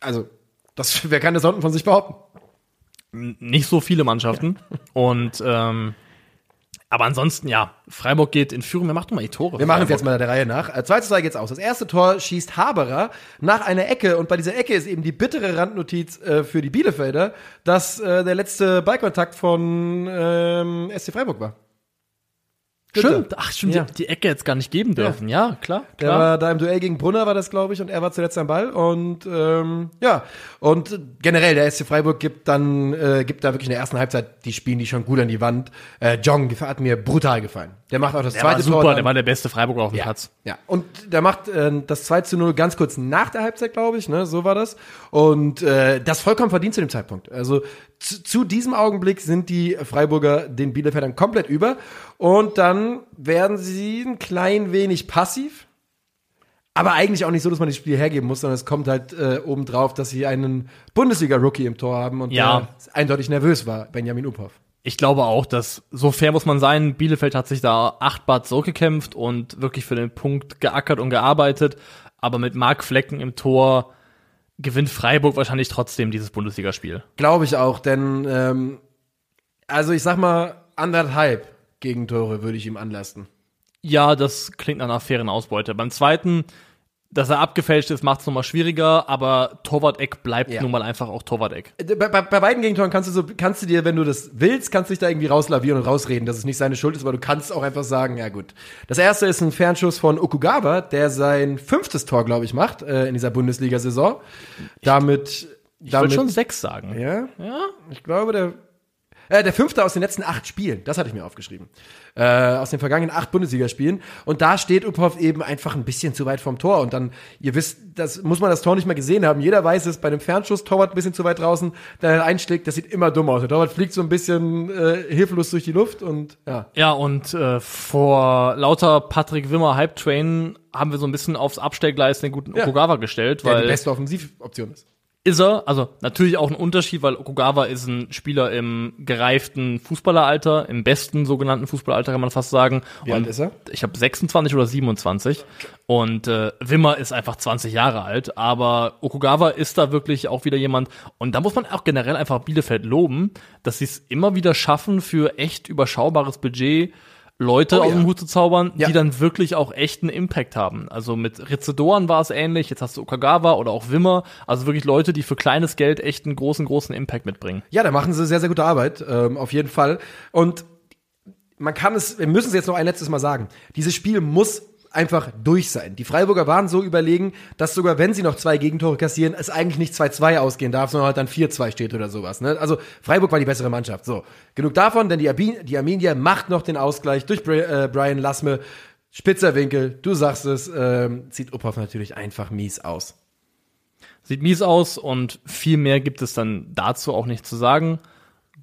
also, das, wer kann das unten von sich behaupten? nicht so viele Mannschaften. Und ähm, aber ansonsten, ja, Freiburg geht in Führung. Wer macht doch mal die Tore? Wir machen es jetzt mal der Reihe nach. Äh, 2 zu 2 geht's aus. Das erste Tor schießt Haberer nach einer Ecke und bei dieser Ecke ist eben die bittere Randnotiz äh, für die Bielefelder, dass äh, der letzte Ballkontakt von ähm, SC Freiburg war. Stimmt, ach stimmt, Ja. die, die Ecke jetzt gar nicht geben dürfen. Ja, klar, Der klar. war da im Duell gegen Brunner, war das, glaube ich, und er war zuletzt am Ball. Und ähm, ja, und generell, der SC Freiburg gibt dann, äh, gibt da wirklich in der ersten Halbzeit, die spielen die schon gut an die Wand. Äh, Jong hat mir brutal gefallen. Der macht auch das der war zweite super, Tor. der war der beste Freiburger auf dem ja, Platz. ja, und der macht äh, das 2 zu 0 ganz kurz nach der Halbzeit, glaube ich, ne? So war das. Und äh, das vollkommen verdient zu dem Zeitpunkt. Also zu, zu diesem Augenblick sind die Freiburger den Bielefeldern komplett über. Und dann werden sie ein klein wenig passiv. Aber eigentlich auch nicht so, dass man das Spiel hergeben muss, sondern es kommt halt äh, obendrauf, dass sie einen Bundesliga-Rookie im Tor haben und Ja. der eindeutig nervös war, Benjamin Uphoff. Ich glaube auch, dass so fair muss man sein. Bielefeld hat sich da acht Bad zurückgekämpft und wirklich für den Punkt geackert und gearbeitet. Aber mit Marc Flecken im Tor gewinnt Freiburg wahrscheinlich trotzdem dieses Bundesligaspiel. Glaube ich auch, denn ähm, also ich sag mal anderthalb Gegentore würde ich ihm anlasten. Ja, das klingt nach einer fairen Ausbeute. Beim zweiten, dass er abgefälscht ist, macht es nochmal schwieriger, aber Torwart-Eck bleibt Ja. nun mal einfach auch Torwart-Eck. Bei, bei, bei beiden Gegentoren kannst du so, kannst du dir, wenn du das willst, kannst du dich da irgendwie rauslavieren und rausreden, dass es nicht seine Schuld ist, aber du kannst auch einfach sagen, ja gut. Das erste ist ein Fernschuss von Okugawa, der sein fünftes Tor, glaube ich, macht äh, in dieser Bundesliga-Saison. Damit, Ich würde schon sechs sagen. ja, Ja? ich glaube, der äh, der fünfte aus den letzten acht Spielen, das hatte ich mir aufgeschrieben. Äh, aus den vergangenen acht Bundesligaspielen. Und da steht Uphoff eben einfach ein bisschen zu weit vom Tor. Und dann, ihr wisst, das muss man das Tor nicht mal gesehen haben. Jeder weiß es, bei einem Fernschuss, Torwart ein bisschen zu weit draußen, der einschlägt, das sieht immer dumm aus. Der Torwart fliegt so ein bisschen äh, hilflos durch die Luft und ja. Ja, und äh, vor lauter Patrick Wimmer Hype Train haben wir so ein bisschen aufs Abstellgleis den guten Ja. Okugawa gestellt, Der weil die beste Offensivoption ist. Ist er, also natürlich auch ein Unterschied, weil Okugawa ist ein Spieler im gereiften Fußballeralter, im besten sogenannten Fußballeralter kann man fast sagen. Wie alt ist er? Ich habe 26 oder 27 und äh, Wimmer ist einfach 20 Jahre alt, aber Okugawa ist da wirklich auch wieder jemand und da muss man auch generell einfach Bielefeld loben, dass sie es immer wieder schaffen für echt überschaubares Budget Leute Oh aus ja. dem Hut zu zaubern, Ja. die dann wirklich auch echten Impact haben. Also mit Rizedoren war es ähnlich, jetzt hast du Okagawa oder auch Wimmer, also wirklich Leute, die für kleines Geld echt einen großen, großen Impact mitbringen. Ja, da machen sie sehr, sehr gute Arbeit, ähm, auf jeden Fall. Und man kann es, wir müssen es jetzt noch ein letztes Mal sagen. Dieses Spiel muss einfach durch sein. Die Freiburger waren so überlegen, dass sogar wenn sie noch zwei Gegentore kassieren, es eigentlich nicht 2-2 ausgehen darf, sondern halt dann 4-2 steht oder sowas. Ne? Also Freiburg war die bessere Mannschaft. So, genug davon, denn die, Armin, die Arminia macht noch den Ausgleich durch Bri äh, Brian Lassme. Spitzer Winkel, du sagst es, ähm, sieht Uphoff natürlich einfach mies aus. Sieht mies aus und viel mehr gibt es dann dazu auch nicht zu sagen.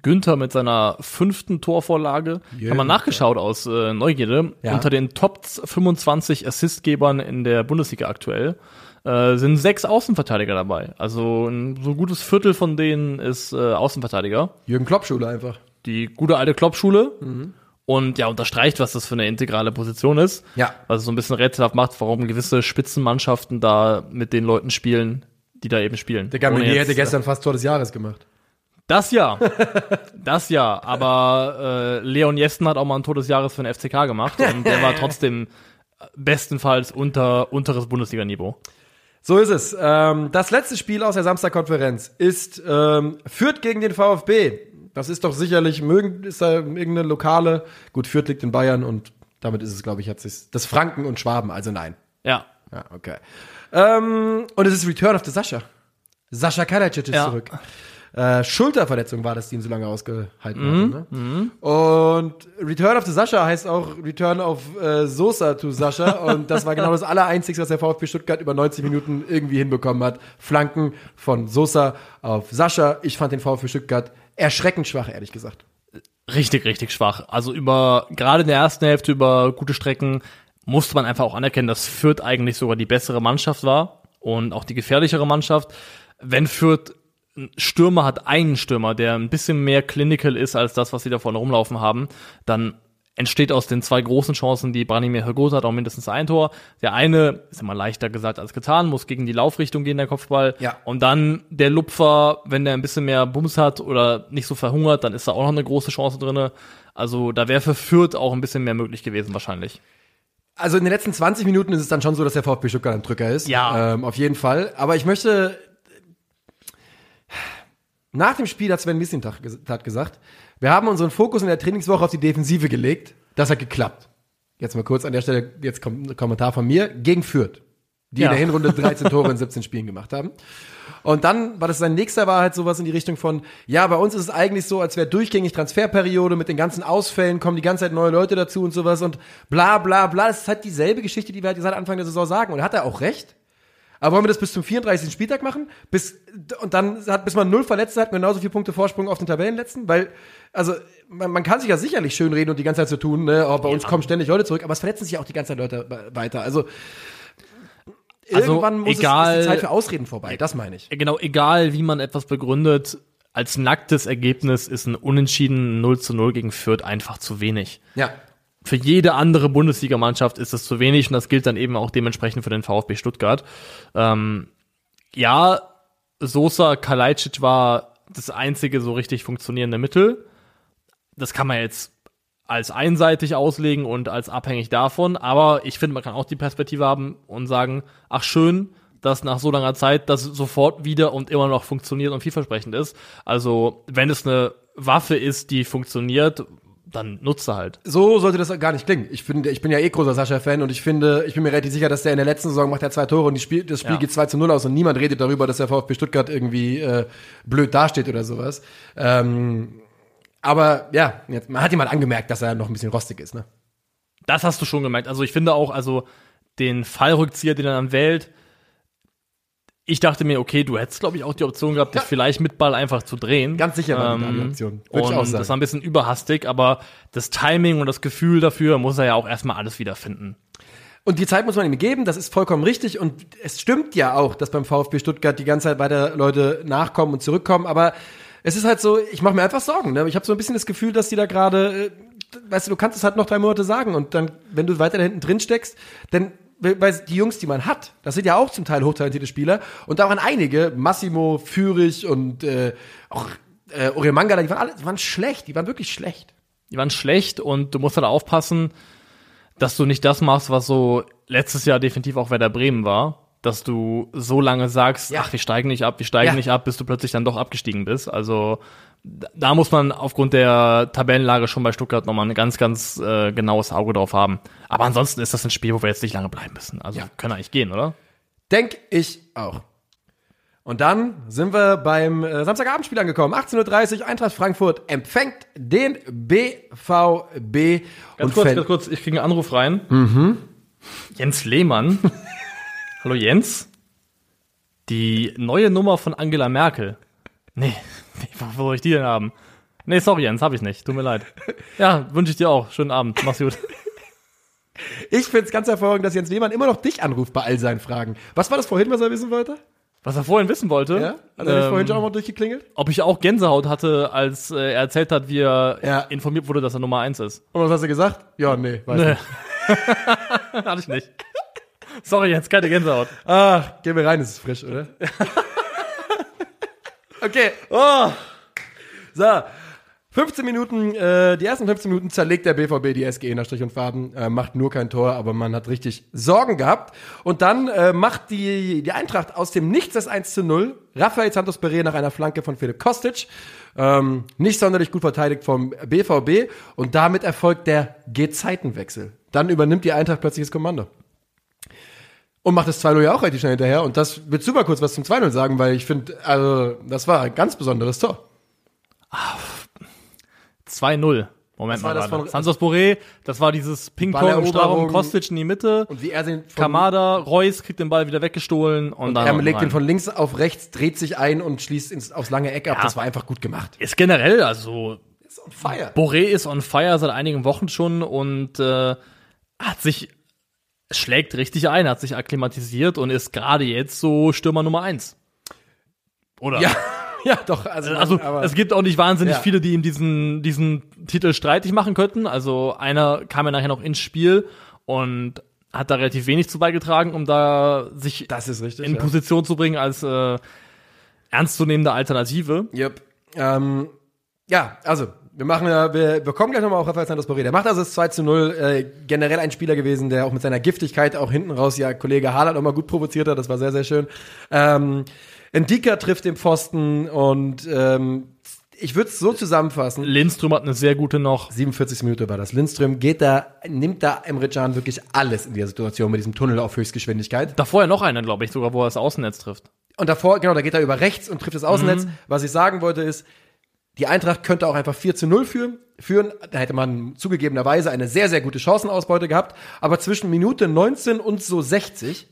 Günther mit seiner fünften Torvorlage. Haben wir nachgeschaut aus äh, Neugierde. Ja. Unter den Top 25 Assistgebern in der Bundesliga aktuell äh, sind sechs Außenverteidiger dabei. Also ein so gutes Viertel von denen ist äh, Außenverteidiger. Jürgen Klopp-Schule einfach. Die gute alte Klopp-Schule. Mhm. Und ja, unterstreicht, was das für eine integrale Position ist. Ja. Was es so ein bisschen rätselhaft macht, warum gewisse Spitzenmannschaften da mit den Leuten spielen, die da eben spielen. Der jetzt, hätte äh, gestern fast Tor des Jahres gemacht. Das ja. Das ja. Aber äh, Leon Jesten hat auch mal ein Tor des Jahres für den FCK gemacht und der war trotzdem bestenfalls unter unteres Bundesliga-Niveau. So ist es. Ähm, das letzte Spiel aus der Samstagkonferenz ist ähm, Fürth gegen den VfB. Das ist doch sicherlich, mögen, ist da irgendeine lokale, gut, Fürth liegt in Bayern und damit ist es, glaube ich, hat sich das Franken und Schwaben, also nein. Ja. Ja, okay. Ähm, und es ist Return of the Sascha. Sascha Kalajdzic ist Ja. zurück. Äh, Schulterverletzung war das, die ihn so lange ausgehalten Mhm, hat. Ne? Und Return of the Sascha heißt auch Return of äh, Sosa to Sascha. und das war genau das Allereinzige, was der VfB Stuttgart über 90 Minuten irgendwie hinbekommen hat. Flanken von Sosa auf Sascha. Ich fand den VfB Stuttgart erschreckend schwach, ehrlich gesagt. Richtig, richtig schwach. Also über, gerade in der ersten Hälfte über gute Strecken musste man einfach auch anerkennen, dass Fürth eigentlich sogar die bessere Mannschaft war und auch die gefährlichere Mannschaft. Wenn Fürth Stürmer hat, einen Stürmer, der ein bisschen mehr clinical ist als das, was sie da vorne rumlaufen haben, dann entsteht aus den zwei großen Chancen, die Branimir Hrgoza hat auch mindestens ein Tor. Der eine, ist immer leichter gesagt als getan, muss gegen die Laufrichtung gehen, der Kopfball. Ja. Und dann der Lupfer, wenn der ein bisschen mehr Bums hat oder nicht so verhungert, dann ist da auch noch eine große Chance drinne. Also da wäre für Fürth auch ein bisschen mehr möglich gewesen wahrscheinlich. Also in den letzten 20 Minuten ist es dann schon so, dass der VfB Stuttgart ein Drücker ist. Ja. Ähm, auf jeden Fall. Aber ich möchte. Nach dem Spiel hat Sven Mislintat ges- gesagt, wir haben unseren Fokus in der Trainingswoche auf die Defensive gelegt. Das hat geklappt. Jetzt mal kurz an der Stelle, jetzt kommt ein Kommentar von mir, gegen Fürth, die Ja. in der Hinrunde 13 Tore in 17 Spielen gemacht haben. Und dann war das sein nächster war halt sowas in die Richtung von, ja, bei uns ist es eigentlich so, als wäre durchgängig Transferperiode mit den ganzen Ausfällen, kommen die ganze Zeit neue Leute dazu und sowas und bla bla bla. Das ist halt dieselbe Geschichte, die wir halt seit Anfang der Saison sagen. Und hat er auch recht. Aber wollen wir das bis zum 34. Spieltag machen? Bis, und dann hat, bis man null Verletzte hat, genauso viele Punkte Vorsprung auf den Tabellenletzten? Weil, also, man, man kann sich ja sicherlich schön reden und die ganze Zeit so tun, ne, oh, bei uns kommen ständig Leute zurück, aber es verletzen sich auch die ganze Zeit Leute weiter. Also, Also, irgendwann muss egal- es, ist die Zeit für Ausreden vorbei, das meine ich. Genau, egal wie man etwas begründet, als nacktes Ergebnis ist ein Unentschieden 0 zu 0 gegen Fürth einfach zu wenig. Ja. Für jede andere Bundesligamannschaft ist es zu wenig und das gilt dann eben auch dementsprechend für den VfB Stuttgart. Ähm, ja, Sosa Kalajdzic war das einzige so richtig funktionierende Mittel. Das kann man jetzt als einseitig auslegen und als abhängig davon, aber ich finde, man kann auch die Perspektive haben und sagen, ach schön, dass nach so langer Zeit das sofort wieder und immer noch funktioniert und vielversprechend ist. Also, wenn es eine Waffe ist, die funktioniert, dann nutze halt. So sollte das gar nicht klingen. Ich finde, ich bin ja eh großer Sascha-Fan und ich finde, ich bin mir relativ sicher, dass der in der letzten Saison macht er zwei Tore und Spiel, das Spiel Ja. geht 2 zu 0 aus und niemand redet darüber, dass der VfB Stuttgart irgendwie äh, blöd dasteht oder sowas. Ähm, aber ja, jetzt, man hat ihm mal angemerkt, dass er noch ein bisschen rostig ist, ne? Das hast du schon gemerkt. Also ich finde auch, also den Fallrückzieher, den er dann wählt, ich dachte mir, okay, du hättest, glaube ich, auch die Option gehabt, dich Ja. vielleicht mit Ball einfach zu drehen. Ganz sicher war die Ähm, Option. Würde ich Und auch das sagen. war ein bisschen überhastig, aber das Timing und das Gefühl dafür muss er ja auch erstmal alles wiederfinden. Und die Zeit muss man ihm geben, das ist vollkommen richtig. Und es stimmt ja auch, dass beim VfB Stuttgart die ganze Zeit weiter Leute nachkommen und zurückkommen. Aber es ist halt so, ich mache mir einfach Sorgen. Ne? Ich habe so ein bisschen das Gefühl, dass die da gerade, äh, weißt du, du kannst es halt noch drei Monate sagen. Und dann, wenn du weiter da hinten drin steckst, dann, die Jungs, die man hat, das sind ja auch zum Teil hochtalentierte Spieler. Und da waren einige, Massimo, Führig und äh, auch äh, Oriol Mangala, die waren, alle, die waren schlecht, die waren wirklich schlecht. Die waren schlecht und du musst halt aufpassen, dass du nicht das machst, was so letztes Jahr definitiv auch Werder Bremen war. Dass du so lange sagst, Ja. ach, wir steigen nicht ab, wir steigen Ja. nicht ab, bis du plötzlich dann doch abgestiegen bist. Also da- muss man aufgrund der Tabellenlage schon bei Stuttgart nochmal ein ganz, ganz äh, genaues Auge drauf haben. Aber ansonsten ist das ein Spiel, wo wir jetzt nicht lange bleiben müssen. Also Ja. können eigentlich gehen, oder? Denk ich auch. Und dann sind wir beim äh, Samstagabendspiel angekommen. 18.30 Uhr, Eintracht Frankfurt empfängt den BVB. Ganz und kurz, ganz kurz, ich kriege einen Anruf rein. Jens Lehmann. Hallo Jens. Die neue Nummer von Angela Merkel. Nee, nee wo soll ich die denn haben? Nee, sorry, Jens, hab ich nicht. Tut mir leid. Ja, wünsche ich dir auch. Schönen Abend. Mach's gut. Ich find's ganz hervorragend, dass Jens Lehmann immer noch dich anruft bei all seinen Fragen. Was war das vorhin, was er wissen wollte? Was er vorhin wissen wollte, Ja? Hat er ähm, vorhin schon auch mal durchgeklingelt? ob ich auch Gänsehaut hatte, als äh, er erzählt hat, wie er Ja. informiert wurde, dass er Nummer eins ist. Und was hast du gesagt? Ja, nee, weiß Nee. nicht. Hatte ich nicht. Sorry, Jens, keine Gänsehaut. Ach, gehen wir rein, es ist frisch, oder? okay. Oh. So. 15 Minuten, äh, die ersten 15 Minuten zerlegt der BVB die SGE nach Strich und Faden, äh, macht nur kein Tor, aber man hat richtig Sorgen gehabt. Und dann äh, macht die, die Eintracht aus dem Nichts das 1 zu 0. Rafael Santos Beret nach einer Flanke von Philipp Kostic. Ähm, nicht sonderlich gut verteidigt vom BVB. Und damit erfolgt der Gezeitenwechsel. Dann übernimmt die Eintracht plötzlich das Kommando. Und macht das 2-0 ja auch relativ schnell hinterher. Und das wird super kurz was zum 2-0 sagen, weil ich finde, also, das war ein ganz besonderes Tor. 2-0. Moment Das war mal. das von- Santos Boré, das war dieses Ping-Pong. Strafraum, Kostic in die Mitte. Und wie er den Kamada, Reus kriegt den Ball wieder weggestohlen und, dann er legt rein. den von links auf rechts, dreht sich ein und schließt ins, aufs lange Eck ab. Ja. Das war einfach gut gemacht. Ist generell, also Ist on fire. Boré ist on fire seit einigen Wochen schon und äh, hat sich schlägt richtig ein, hat sich akklimatisiert und ist gerade jetzt so Stürmer Nummer eins. Oder? Ja, ja, doch. Also, Also aber, es gibt auch nicht wahnsinnig Ja. viele, die ihm diesen, diesen Titel streitig machen könnten. Also einer kam ja nachher noch ins Spiel und hat da relativ wenig zu beigetragen, um da sich richtig. in ja. Position zu bringen als äh, ernstzunehmende Alternative. Yep. Ähm, ja, also, wir machen ja, wir, wir kommen gleich nochmal auf Rafael Santos Boré. Der macht also das 2 zu 0. Äh, generell ein Spieler gewesen, der auch mit seiner Giftigkeit auch hinten raus ja Kollege Haaland auch mal gut provoziert hat. Das war sehr, sehr schön. Ähm, Ndika trifft den Pfosten und ähm, ich würde es so zusammenfassen. Lindström hat eine sehr gute noch. 47. Minute war das. Lindström geht da, nimmt da Emre Can wirklich alles in dieser Situation mit diesem Tunnel auf Höchstgeschwindigkeit. Davor ja noch einer, glaube ich, sogar, wo er das Außennetz trifft. Und davor, genau, da geht er über rechts und trifft das Außennetz. Was ich sagen wollte ist, die Eintracht könnte auch einfach 4 zu 0 führen. führen. Da hätte man zugegebenerweise eine sehr, sehr gute Chancenausbeute gehabt. Aber zwischen Minute 19 und so 60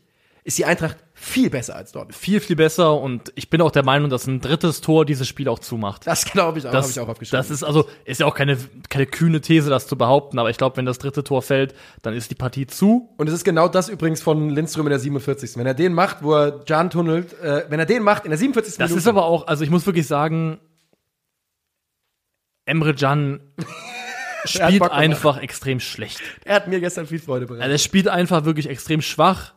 ist die Eintracht viel besser als dort. Viel, viel besser und ich bin auch der Meinung, dass ein drittes Tor dieses Spiel auch zumacht. Das glaube ich auch, habe Das, ich auch aufgeschrieben. das ist also, ist ja auch keine, keine kühne These, das zu behaupten, aber ich glaube, wenn das dritte Tor fällt, dann ist die Partie zu. und es ist genau das übrigens von Lindström in der 47. Wenn er den macht, wo er Can tunnelt, äh, wenn er den macht in der 47. Das Minute, ist aber auch, also ich muss wirklich sagen, Emre Can spielt einfach extrem schlecht. er hat mir gestern viel Freude bereitet. Also er spielt einfach wirklich extrem schwach.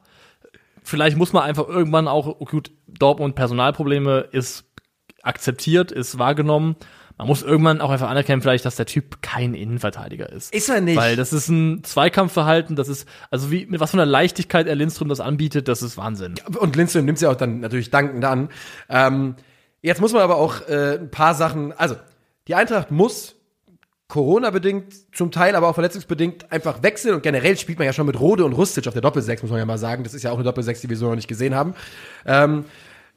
Vielleicht muss man einfach irgendwann auch, oh gut, Dortmund Personalprobleme ist akzeptiert, ist wahrgenommen. Man muss irgendwann auch einfach anerkennen, vielleicht, dass der Typ kein Innenverteidiger ist. Ist er nicht. Weil das ist ein Zweikampfverhalten, das ist, also wie, mit was für einer Leichtigkeit er Lindström das anbietet, das ist Wahnsinn. Und Lindström nimmt sie auch dann natürlich dankend an. Ähm, jetzt muss man aber auch äh, ein paar Sachen, also die Eintracht muss Corona-bedingt, zum Teil aber auch verletzungsbedingt einfach wechseln und generell spielt man ja schon mit Rode und Rustic auf der Doppelsechs, muss man ja mal sagen. Das ist ja auch eine Doppelsechs, die wir so noch nicht gesehen haben. Ähm,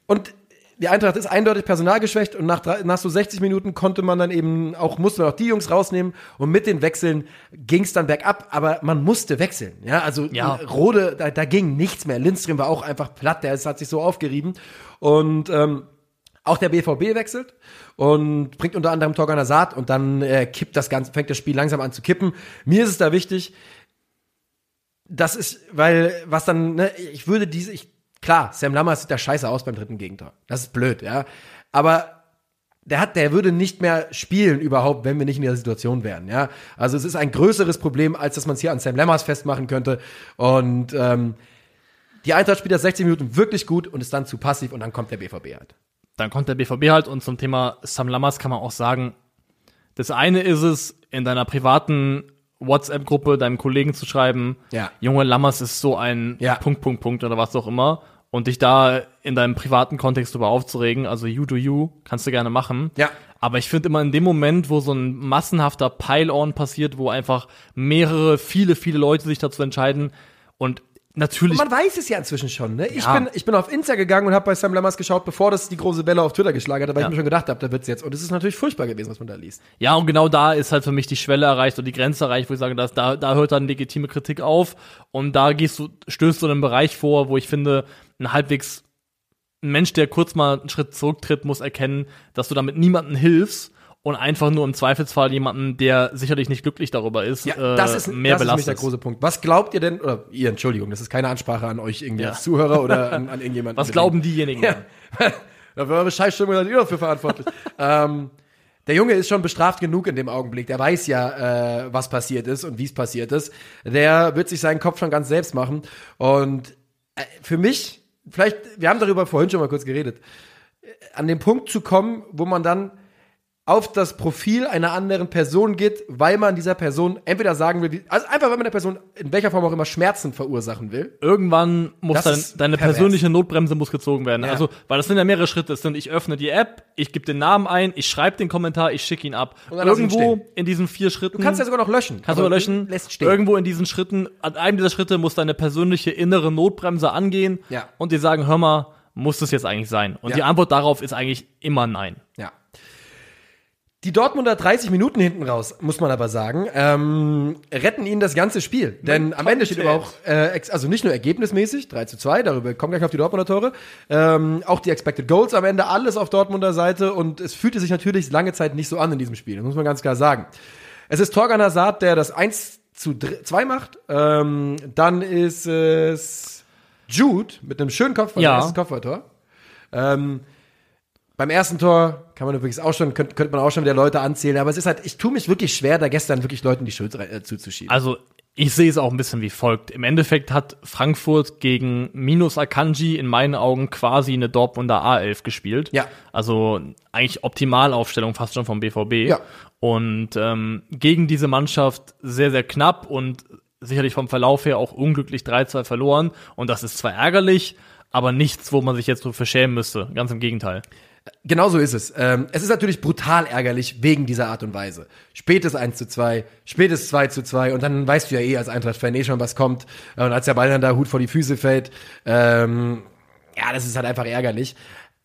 und die Eintracht ist eindeutig personalgeschwächt und nach, nach so 60 Minuten konnte man dann eben auch, musste man auch die Jungs rausnehmen und mit den Wechseln ging es dann bergab, aber man musste wechseln. Ja, also Ja. Rode, da, da ging nichts mehr. Lindström war auch einfach platt, der hat sich so aufgerieben. Und ähm, auch der BVB wechselt und bringt unter anderem Torgan Hazard und dann äh, kippt das Ganze, fängt das Spiel langsam an zu kippen. Mir ist es da wichtig, das ist, weil, was dann, ne, ich würde diese, ich, klar, Sam Lammers sieht da scheiße aus beim dritten Gegentor. Das ist blöd, ja. Aber der hat, der würde nicht mehr spielen überhaupt, wenn wir nicht in der Situation wären, ja. Also es ist ein größeres Problem, als dass man es hier an Sam Lammers festmachen könnte. Und ähm, die Eintracht spielt das 60 Minuten wirklich gut und ist dann zu passiv und dann kommt der BVB halt. Dann kommt der BVB halt und zum Thema Sam Lammers kann man auch sagen, das eine ist es, in deiner privaten WhatsApp-Gruppe deinem Kollegen zu schreiben, Ja. Junge, Lammers ist so ein Ja. Punkt, Punkt, Punkt oder was auch immer und dich da in deinem privaten Kontext darüber aufzuregen, also you do you, kannst du gerne machen. Ja. Aber ich finde immer in dem Moment, wo so ein massenhafter Pile-on passiert, wo einfach mehrere, viele, viele Leute sich dazu entscheiden und natürlich Man weiß es ja inzwischen schon, ne? Ich, Ja. bin, ich bin auf Insta gegangen und habe bei Sam Lammers geschaut, bevor das die große Welle auf Twitter geschlagen hat, weil Ja. ich mir schon gedacht habe, da wird's jetzt. Und es ist natürlich furchtbar gewesen, was man da liest. Ja, und genau da ist halt für mich die Schwelle erreicht und die Grenze erreicht, wo ich sage, dass da, da hört dann legitime Kritik auf und da gehst du, stößt du in einen Bereich vor, wo ich finde, ein halbwegs ein Mensch, der kurz mal einen Schritt zurücktritt, muss erkennen, dass du damit niemandem hilfst und einfach nur im Zweifelsfall jemanden, der sicherlich nicht glücklich darüber ist, Ja, äh, das ist, mehr das ist nämlich der belastet. große Punkt. Was glaubt ihr denn, oder ihr, Entschuldigung, das ist keine Ansprache an euch irgendwie Ja. als Zuhörer oder an, an irgendjemanden. Was glauben diejenigen? Ja. Da für eure Scheißstimmung seid ihr dafür verantwortlich. ähm, der Junge ist schon bestraft genug in dem Augenblick. Der weiß ja, äh, was passiert ist und wie es passiert ist. Der wird sich seinen Kopf schon ganz selbst machen. Und äh, für mich, vielleicht, wir haben darüber vorhin schon mal kurz geredet, äh, an den Punkt zu kommen, wo man dann auf das Profil einer anderen Person geht, weil man dieser Person entweder sagen will, also einfach, weil man der Person in welcher Form auch immer Schmerzen verursachen will. Irgendwann muss dein, deine pervers. persönliche Notbremse muss gezogen werden. Ja. Also, weil das sind ja mehrere Schritte. Es sind, ich öffne die App, ich gebe den Namen ein, ich schreibe den Kommentar, ich schicke ihn ab. Und Irgendwo in diesen vier Schritten. Du kannst ja sogar noch löschen. Kannst du löschen. Lässt stehen. Irgendwo in diesen Schritten, an einem dieser Schritte muss deine persönliche innere Notbremse angehen Ja. und dir sagen, hör mal, muss das jetzt eigentlich sein? Und Ja. die Antwort darauf ist eigentlich immer nein. Ja. Die Dortmunder 30 Minuten hinten raus, muss man aber sagen, ähm, retten ihnen das ganze Spiel. Denn am Ende steht aber auch, äh, also nicht nur ergebnismäßig, 3 zu 2, darüber kommen gleich auf die Dortmunder Tore, ähm, auch die Expected Goals am Ende, alles auf Dortmunder Seite und es fühlte sich natürlich lange Zeit nicht so an in diesem Spiel, das muss man ganz klar sagen. Es ist Torgan Hazard, der das 1 zu 2 macht, ähm, dann ist es Jude mit einem schönen Kopf, Ja. erstes Kopfballtor. Ähm, beim ersten Tor kann man übrigens auch schon, könnte, könnte man auch schon wieder Leute anzählen, aber es ist halt, ich tue mich wirklich schwer, da gestern wirklich Leuten die Schuld äh, zuzuschieben. Also, ich sehe es auch ein bisschen wie folgt. Im Endeffekt hat Frankfurt gegen Minus Akanji in meinen Augen quasi eine Dortmunder A11 gespielt. Ja. Also eigentlich Optimalaufstellung fast schon vom BVB. Ja. Und ähm, gegen diese Mannschaft sehr, sehr knapp und sicherlich vom Verlauf her auch unglücklich 3-2 verloren. Und das ist zwar ärgerlich, aber nichts, wo man sich jetzt so verschämen müsste. Ganz im Gegenteil. Genau so ist es. Ähm, es ist natürlich brutal ärgerlich wegen dieser Art und Weise. Spätes 1 zu 2, spätes 2 zu 2 und dann weißt du ja eh als Eintracht-Fan eh schon, was kommt. Äh, Und als der Ball dann da Hut vor die Füße fällt, ähm, ja, das ist halt einfach ärgerlich.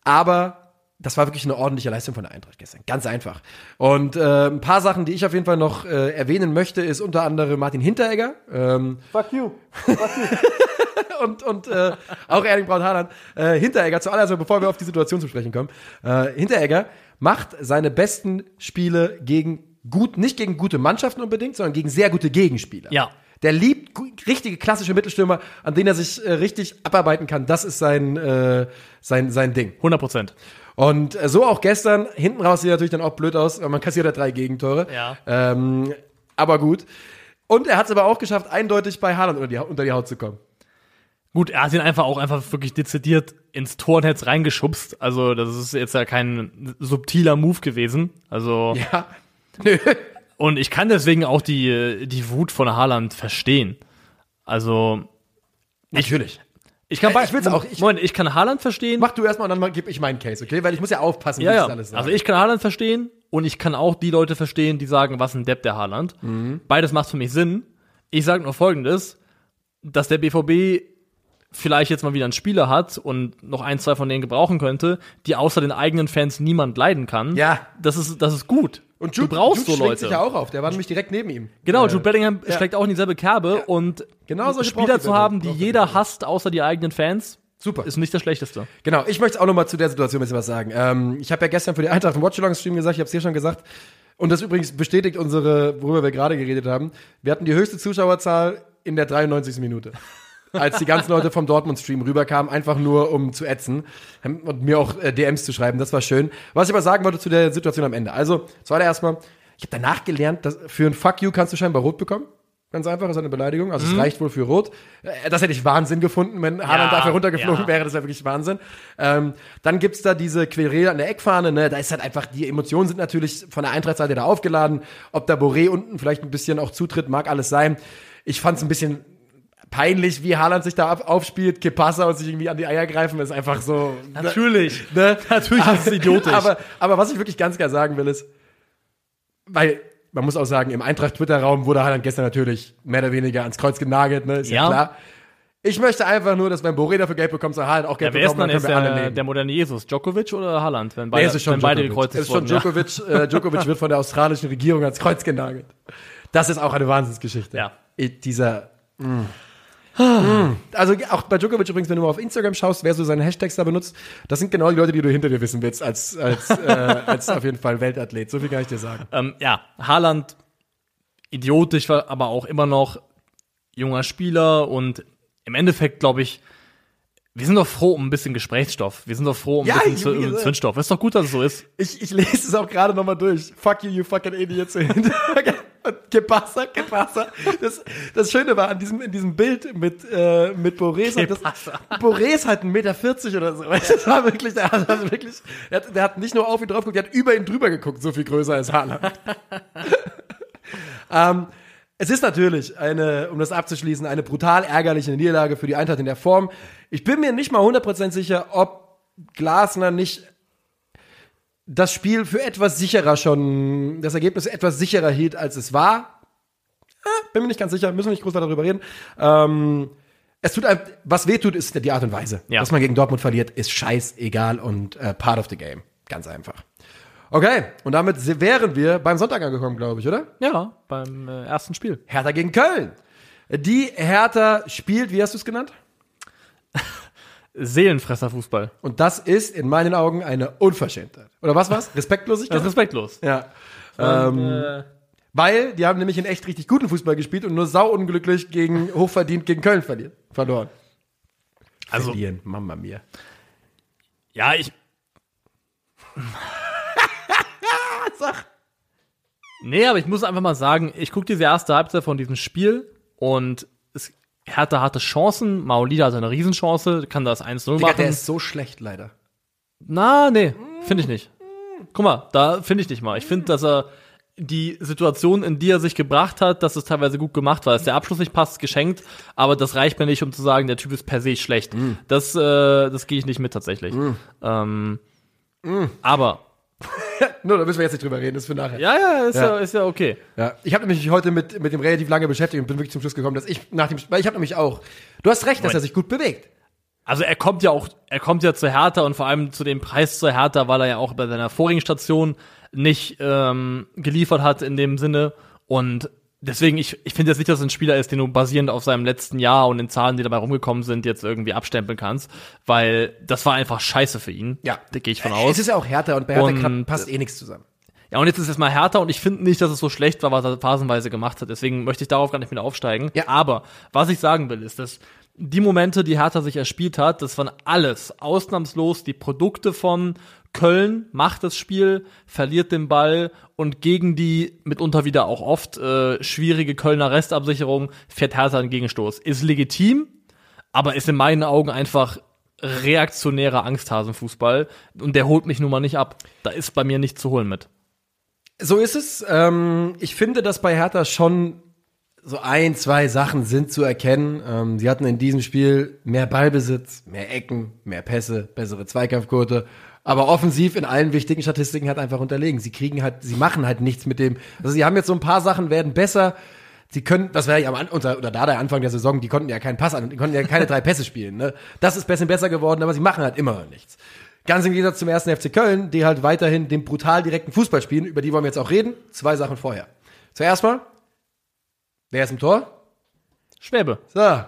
Aber das war wirklich eine ordentliche Leistung von der Eintracht gestern. Ganz einfach. Und äh, ein paar Sachen, die ich auf jeden Fall noch äh, erwähnen möchte, ist unter anderem Martin Hinteregger. Ähm, Fuck you. und, und äh, auch Erling Braut Haaland. Äh, Hinteregger, zuallererst, bevor wir auf die Situation zu sprechen kommen. Äh, Hinteregger macht seine besten Spiele gegen gut, nicht gegen gute Mannschaften unbedingt, sondern gegen sehr gute Gegenspieler. Ja. Der liebt richtige klassische Mittelstürmer, an denen er sich äh, richtig abarbeiten kann. Das ist sein, äh, sein, sein Ding. 100 Prozent. Und äh, so auch gestern. Hinten raus sieht natürlich dann auch blöd aus, weil man kassiert ja drei Gegentore. Ja. Ähm, aber gut. Und er hat es aber auch geschafft, eindeutig bei Haaland unter die, unter die Haut zu kommen. Gut, er hat ihn einfach auch einfach wirklich dezidiert ins Tornetz reingeschubst. Also, das ist jetzt ja kein subtiler Move gewesen. Also, Ja. Nö. und ich kann deswegen auch die, die Wut von Haaland verstehen. Also, Natürlich. Ich kann bei, ich will's auch- ich- Moment, ich kann Haaland verstehen. Mach du erstmal und dann gebe ich meinen Case, okay? Weil ich muss ja aufpassen, ja, wie ich das ja. alles sage. Also ich kann Haaland verstehen und ich kann auch die Leute verstehen, die sagen, was ein Depp der Haaland. Mhm. Beides macht für mich Sinn. Ich sage nur Folgendes, dass der BVB vielleicht jetzt mal wieder einen Spieler hat und noch ein, zwei von denen gebrauchen könnte, die außer den eigenen Fans niemand leiden kann. Ja. Das ist, das ist gut. und du brauchst Jude so Leute. sich ja auch auf. Der war nämlich direkt neben ihm. Genau, Äh, Jude Bellingham ja. schlägt auch in dieselbe Kerbe und Genau solche Spieler zu haben, die jeder hasst, außer die eigenen Fans, Super. ist nicht das Schlechteste. Genau, ich möchte auch noch mal zu der Situation ein bisschen was sagen. Ähm, ich habe ja gestern für die Eintracht im Watchalong-Stream gesagt, ich habe es hier schon gesagt, und das übrigens bestätigt unsere, worüber wir gerade geredet haben, wir hatten die höchste Zuschauerzahl in der 93. Minute. Als die ganzen Leute vom Dortmund-Stream rüberkamen, einfach nur um zu ätzen und mir auch äh, DMs zu schreiben, das war schön. Was ich aber sagen wollte zu der Situation am Ende. Also, zuallererst mal, ich habe danach gelernt, dass für ein Fuck you kannst du scheinbar rot bekommen. Ganz einfach, das ist eine Beleidigung. Also es reicht wohl für rot. Äh, Das hätte ich Wahnsinn gefunden, wenn Haaland dafür runtergeflogen ja. wäre. Das wäre wirklich Wahnsinn. Ähm, dann gibt's da diese Querele an der Eckfahne. Ne? Da ist halt einfach, die Emotionen sind natürlich von der Eintrachtseite da aufgeladen. Ob der Boré unten vielleicht ein bisschen auch zutritt, mag alles sein. Ich fand's ein bisschen peinlich, wie Haaland sich da aufspielt, Kepassa und sich irgendwie an die Eier greifen, ist einfach so. Natürlich. Ne? Natürlich ist es idiotisch. Aber, aber was ich wirklich ganz klar sagen will, ist, weil man muss auch sagen, im Eintracht-Twitter-Raum wurde Haaland gestern natürlich mehr oder weniger ans Kreuz genagelt, ne? Ist ja, Ja. klar. Ich möchte einfach nur, dass wenn Boré dafür Gelb bekommt, soll Haaland auch Ja, Gelb wer ist bekommen, dann dann jetzt der, der moderne Jesus? Djokovic oder Haaland? Wenn Nee, beide, ist schon wenn beide Djokovic. gekreuzt Es ist schon wurden. Djokovic. Äh, Djokovic wird von der australischen Regierung ans Kreuz genagelt. Das ist auch eine Wahnsinnsgeschichte. Ja. Dieser, Also auch bei Djokovic übrigens, wenn du mal auf Instagram schaust, wer so seine Hashtags da benutzt, das sind genau die Leute, die du hinter dir wissen willst, als, als, äh, als auf jeden Fall Weltathlet. So viel kann ich dir sagen. Ähm, ja, Haaland, idiotisch, aber auch immer noch junger Spieler und im Endeffekt, glaube ich, wir sind doch froh um ein bisschen Gesprächsstoff. Wir sind doch froh um ein Ja, bisschen ich- Zündstoff. Ist doch gut, dass es so ist. Ich, ich lese es auch gerade nochmal durch. Fuck you, you fucking idiots. Und Que pasa, que pasa. Das, das Schöne war an diesem, in diesem Bild mit, äh, mit Borés. Que das, pasa. Hat 1,40 Meter oder so. Das war wirklich, der hat, also wirklich, der hat, der hat nicht nur auf ihn drauf geguckt, der hat über ihn drüber geguckt. So viel größer ist Haaland. ähm, es ist natürlich eine, um das abzuschließen, eine brutal ärgerliche Niederlage für die Eintracht in der Form. Ich bin mir nicht mal 100% sicher, ob Glasner nicht das Spiel für etwas sicherer schon, das Ergebnis etwas sicherer hielt, als es war. Ah, bin mir nicht ganz sicher, müssen wir nicht groß darüber reden. Ähm, es tut einem, was weh tut, ist die Art und Weise. Ja. Dass man gegen Dortmund verliert, ist scheißegal und äh, part of the game. Ganz einfach. Okay, und damit wären wir beim Sonntag angekommen, glaube ich, oder? Ja, beim äh, ersten Spiel. Hertha gegen Köln. Die Hertha spielt, wie hast du es genannt? Seelenfresser-Fußball. Und das ist in meinen Augen eine Unverschämtheit. Oder was war's? Respektlosigkeit? Das ist respektlos. ja. Ähm, äh, Weil die haben nämlich in echt richtig guten Fußball gespielt und nur sauunglücklich gegen hochverdient gegen Köln verlieren, verloren. also, Verlieren, Mama mia. ja, ich. Sag. Nee, aber ich muss einfach mal sagen, ich gucke diese erste Halbzeit von diesem Spiel und Hertha hatte Chancen, Maolida hatte eine Riesenchance, kann das 1-0 Digga, machen. der ist so schlecht leider. Na, nee, finde ich nicht. Guck mal, da finde ich nicht mal. Ich finde, dass er die Situation, in die er sich gebracht hat, dass es teilweise gut gemacht war. Dass der Abschluss nicht passt, geschenkt, aber das reicht mir nicht, um zu sagen, der Typ ist per se schlecht. Das, äh, das gehe ich nicht mit tatsächlich. Ähm, Aber, Nur, da müssen wir jetzt nicht drüber reden, das ist für nachher. ja, ja, ist ja, Ja. ist ja okay. Ja, ich habe mich heute mit, mit dem relativ lange beschäftigt und bin wirklich zum Schluss gekommen, dass ich nach dem, weil ich habe nämlich auch, du hast recht, dass er sich gut bewegt. Also er kommt ja auch, er kommt ja zu Hertha und vor allem zu dem Preis zu Hertha, weil er ja auch bei seiner vorigen Station nicht ähm, geliefert hat in dem Sinne. Und deswegen, ich, ich finde jetzt nicht, dass es ein Spieler ist, den du basierend auf seinem letzten Jahr und den Zahlen, die dabei rumgekommen sind, jetzt irgendwie abstempeln kannst. Weil das war einfach scheiße für ihn. Ja. Da gehe ich von Es aus. ist ja auch härter und bei Hertha passt eh nichts zusammen. Ja, und jetzt ist es mal härter und ich finde nicht, dass es so schlecht war, was er phasenweise gemacht hat. Deswegen möchte ich darauf gar nicht mehr aufsteigen. Ja. Aber was ich sagen will, ist, dass die Momente, die Hertha sich erspielt hat, das waren alles ausnahmslos die Produkte von Köln macht das Spiel, verliert den Ball und gegen die mitunter wieder auch oft äh, schwierige Kölner Restabsicherung fährt Hertha einen Gegenstoß. Ist legitim, aber ist in meinen Augen einfach reaktionärer Angsthasenfußball und der holt mich nun mal nicht ab. Da ist bei mir nichts zu holen mit. So ist es. Ähm, ich finde, dass bei Hertha schon so ein, zwei Sachen sind zu erkennen. Ähm, sie hatten in diesem Spiel mehr Ballbesitz, mehr Ecken, mehr Pässe, bessere Zweikampfquote. Aber offensiv in allen wichtigen Statistiken halt einfach unterlegen. Sie kriegen halt, sie machen halt nichts mit dem. Also sie haben jetzt so ein paar Sachen werden besser. Sie können, das wäre ja am unter, oder da der Anfang der Saison, die konnten ja keinen Pass an, die konnten ja keine drei Pässe spielen. Ne? Das ist ein bisschen besser geworden, aber sie machen halt immer noch nichts. Ganz im Gegensatz zum ersten FC Köln, die halt weiterhin den brutal direkten Fußball spielen, über die wollen wir jetzt auch reden. Zwei Sachen vorher. Zuerst mal, wer ist im Tor? Schwäbe. So,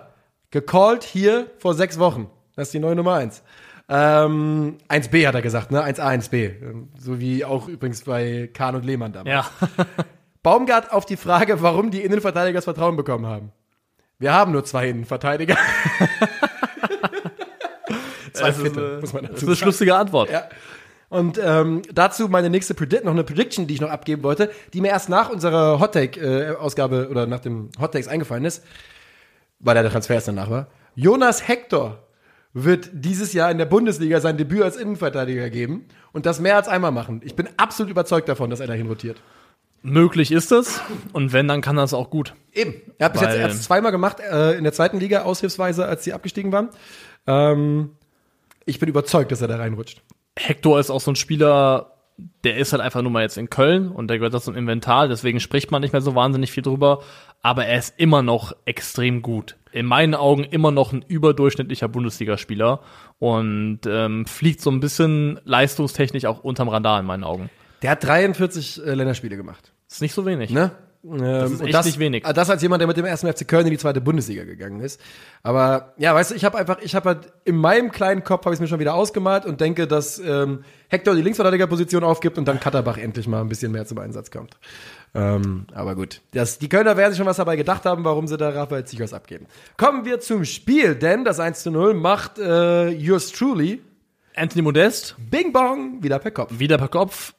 gecallt hier vor sechs Wochen. Das ist die neue Nummer eins. Ähm, 1b hat er gesagt, ne? 1a, 1b. Ähm, So wie auch übrigens bei Kahn und Lehmann damals. Ja. Baumgart auf die Frage, warum die Innenverteidiger das Vertrauen bekommen haben. Wir haben nur zwei Innenverteidiger. zwei Das ist, Fitte, äh, muss man Das dazu ist eine sagen. schlustige Antwort. Ja. Und ähm, dazu meine nächste Predict, noch eine Prediction, die ich noch abgeben wollte, die mir erst nach unserer Hottake-Ausgabe oder nach dem Hottakes eingefallen ist, weil der Transfer erst danach war. Jonas Hector wird dieses Jahr in der Bundesliga sein Debüt als Innenverteidiger geben und das mehr als einmal machen. Ich bin absolut überzeugt davon, dass er dahin rotiert. Möglich ist es. Und wenn, dann kann er es auch gut. Eben. Er hat bis jetzt Weil- erst zweimal gemacht, äh, in der zweiten Liga, aushilfsweise, als sie abgestiegen waren. Ähm, ich bin überzeugt, dass er da reinrutscht. Hector ist auch so ein Spieler, der ist halt einfach nur mal jetzt in Köln und der gehört da zum Inventar, deswegen spricht man nicht mehr so wahnsinnig viel drüber. Aber er ist immer noch extrem gut. In meinen Augen immer noch ein überdurchschnittlicher Bundesligaspieler und ähm, fliegt so ein bisschen leistungstechnisch auch unterm Radar in meinen Augen. Der hat 43 äh, Länderspiele gemacht. Ist nicht so wenig. Ne? Ähm, Das ist echt nicht wenig. Das als jemand, der mit dem ersten FC Köln in die zweite Bundesliga gegangen ist. Aber ja, weißt du, ich habe einfach, ich habe halt in meinem kleinen Kopf habe ich mir schon wieder ausgemalt und denke, dass ähm, Hector die Linksverteidigerposition aufgibt und dann Katterbach endlich mal ein bisschen mehr zum Einsatz kommt. Ähm, aber gut, das, die Kölner werden sich schon was dabei gedacht haben, warum sie da Raphael Zichos abgeben. Kommen wir zum Spiel, denn das 1 zu 0 macht äh, yours truly Anthony Modest, Bing Bong wieder per Kopf. wieder per Kopf.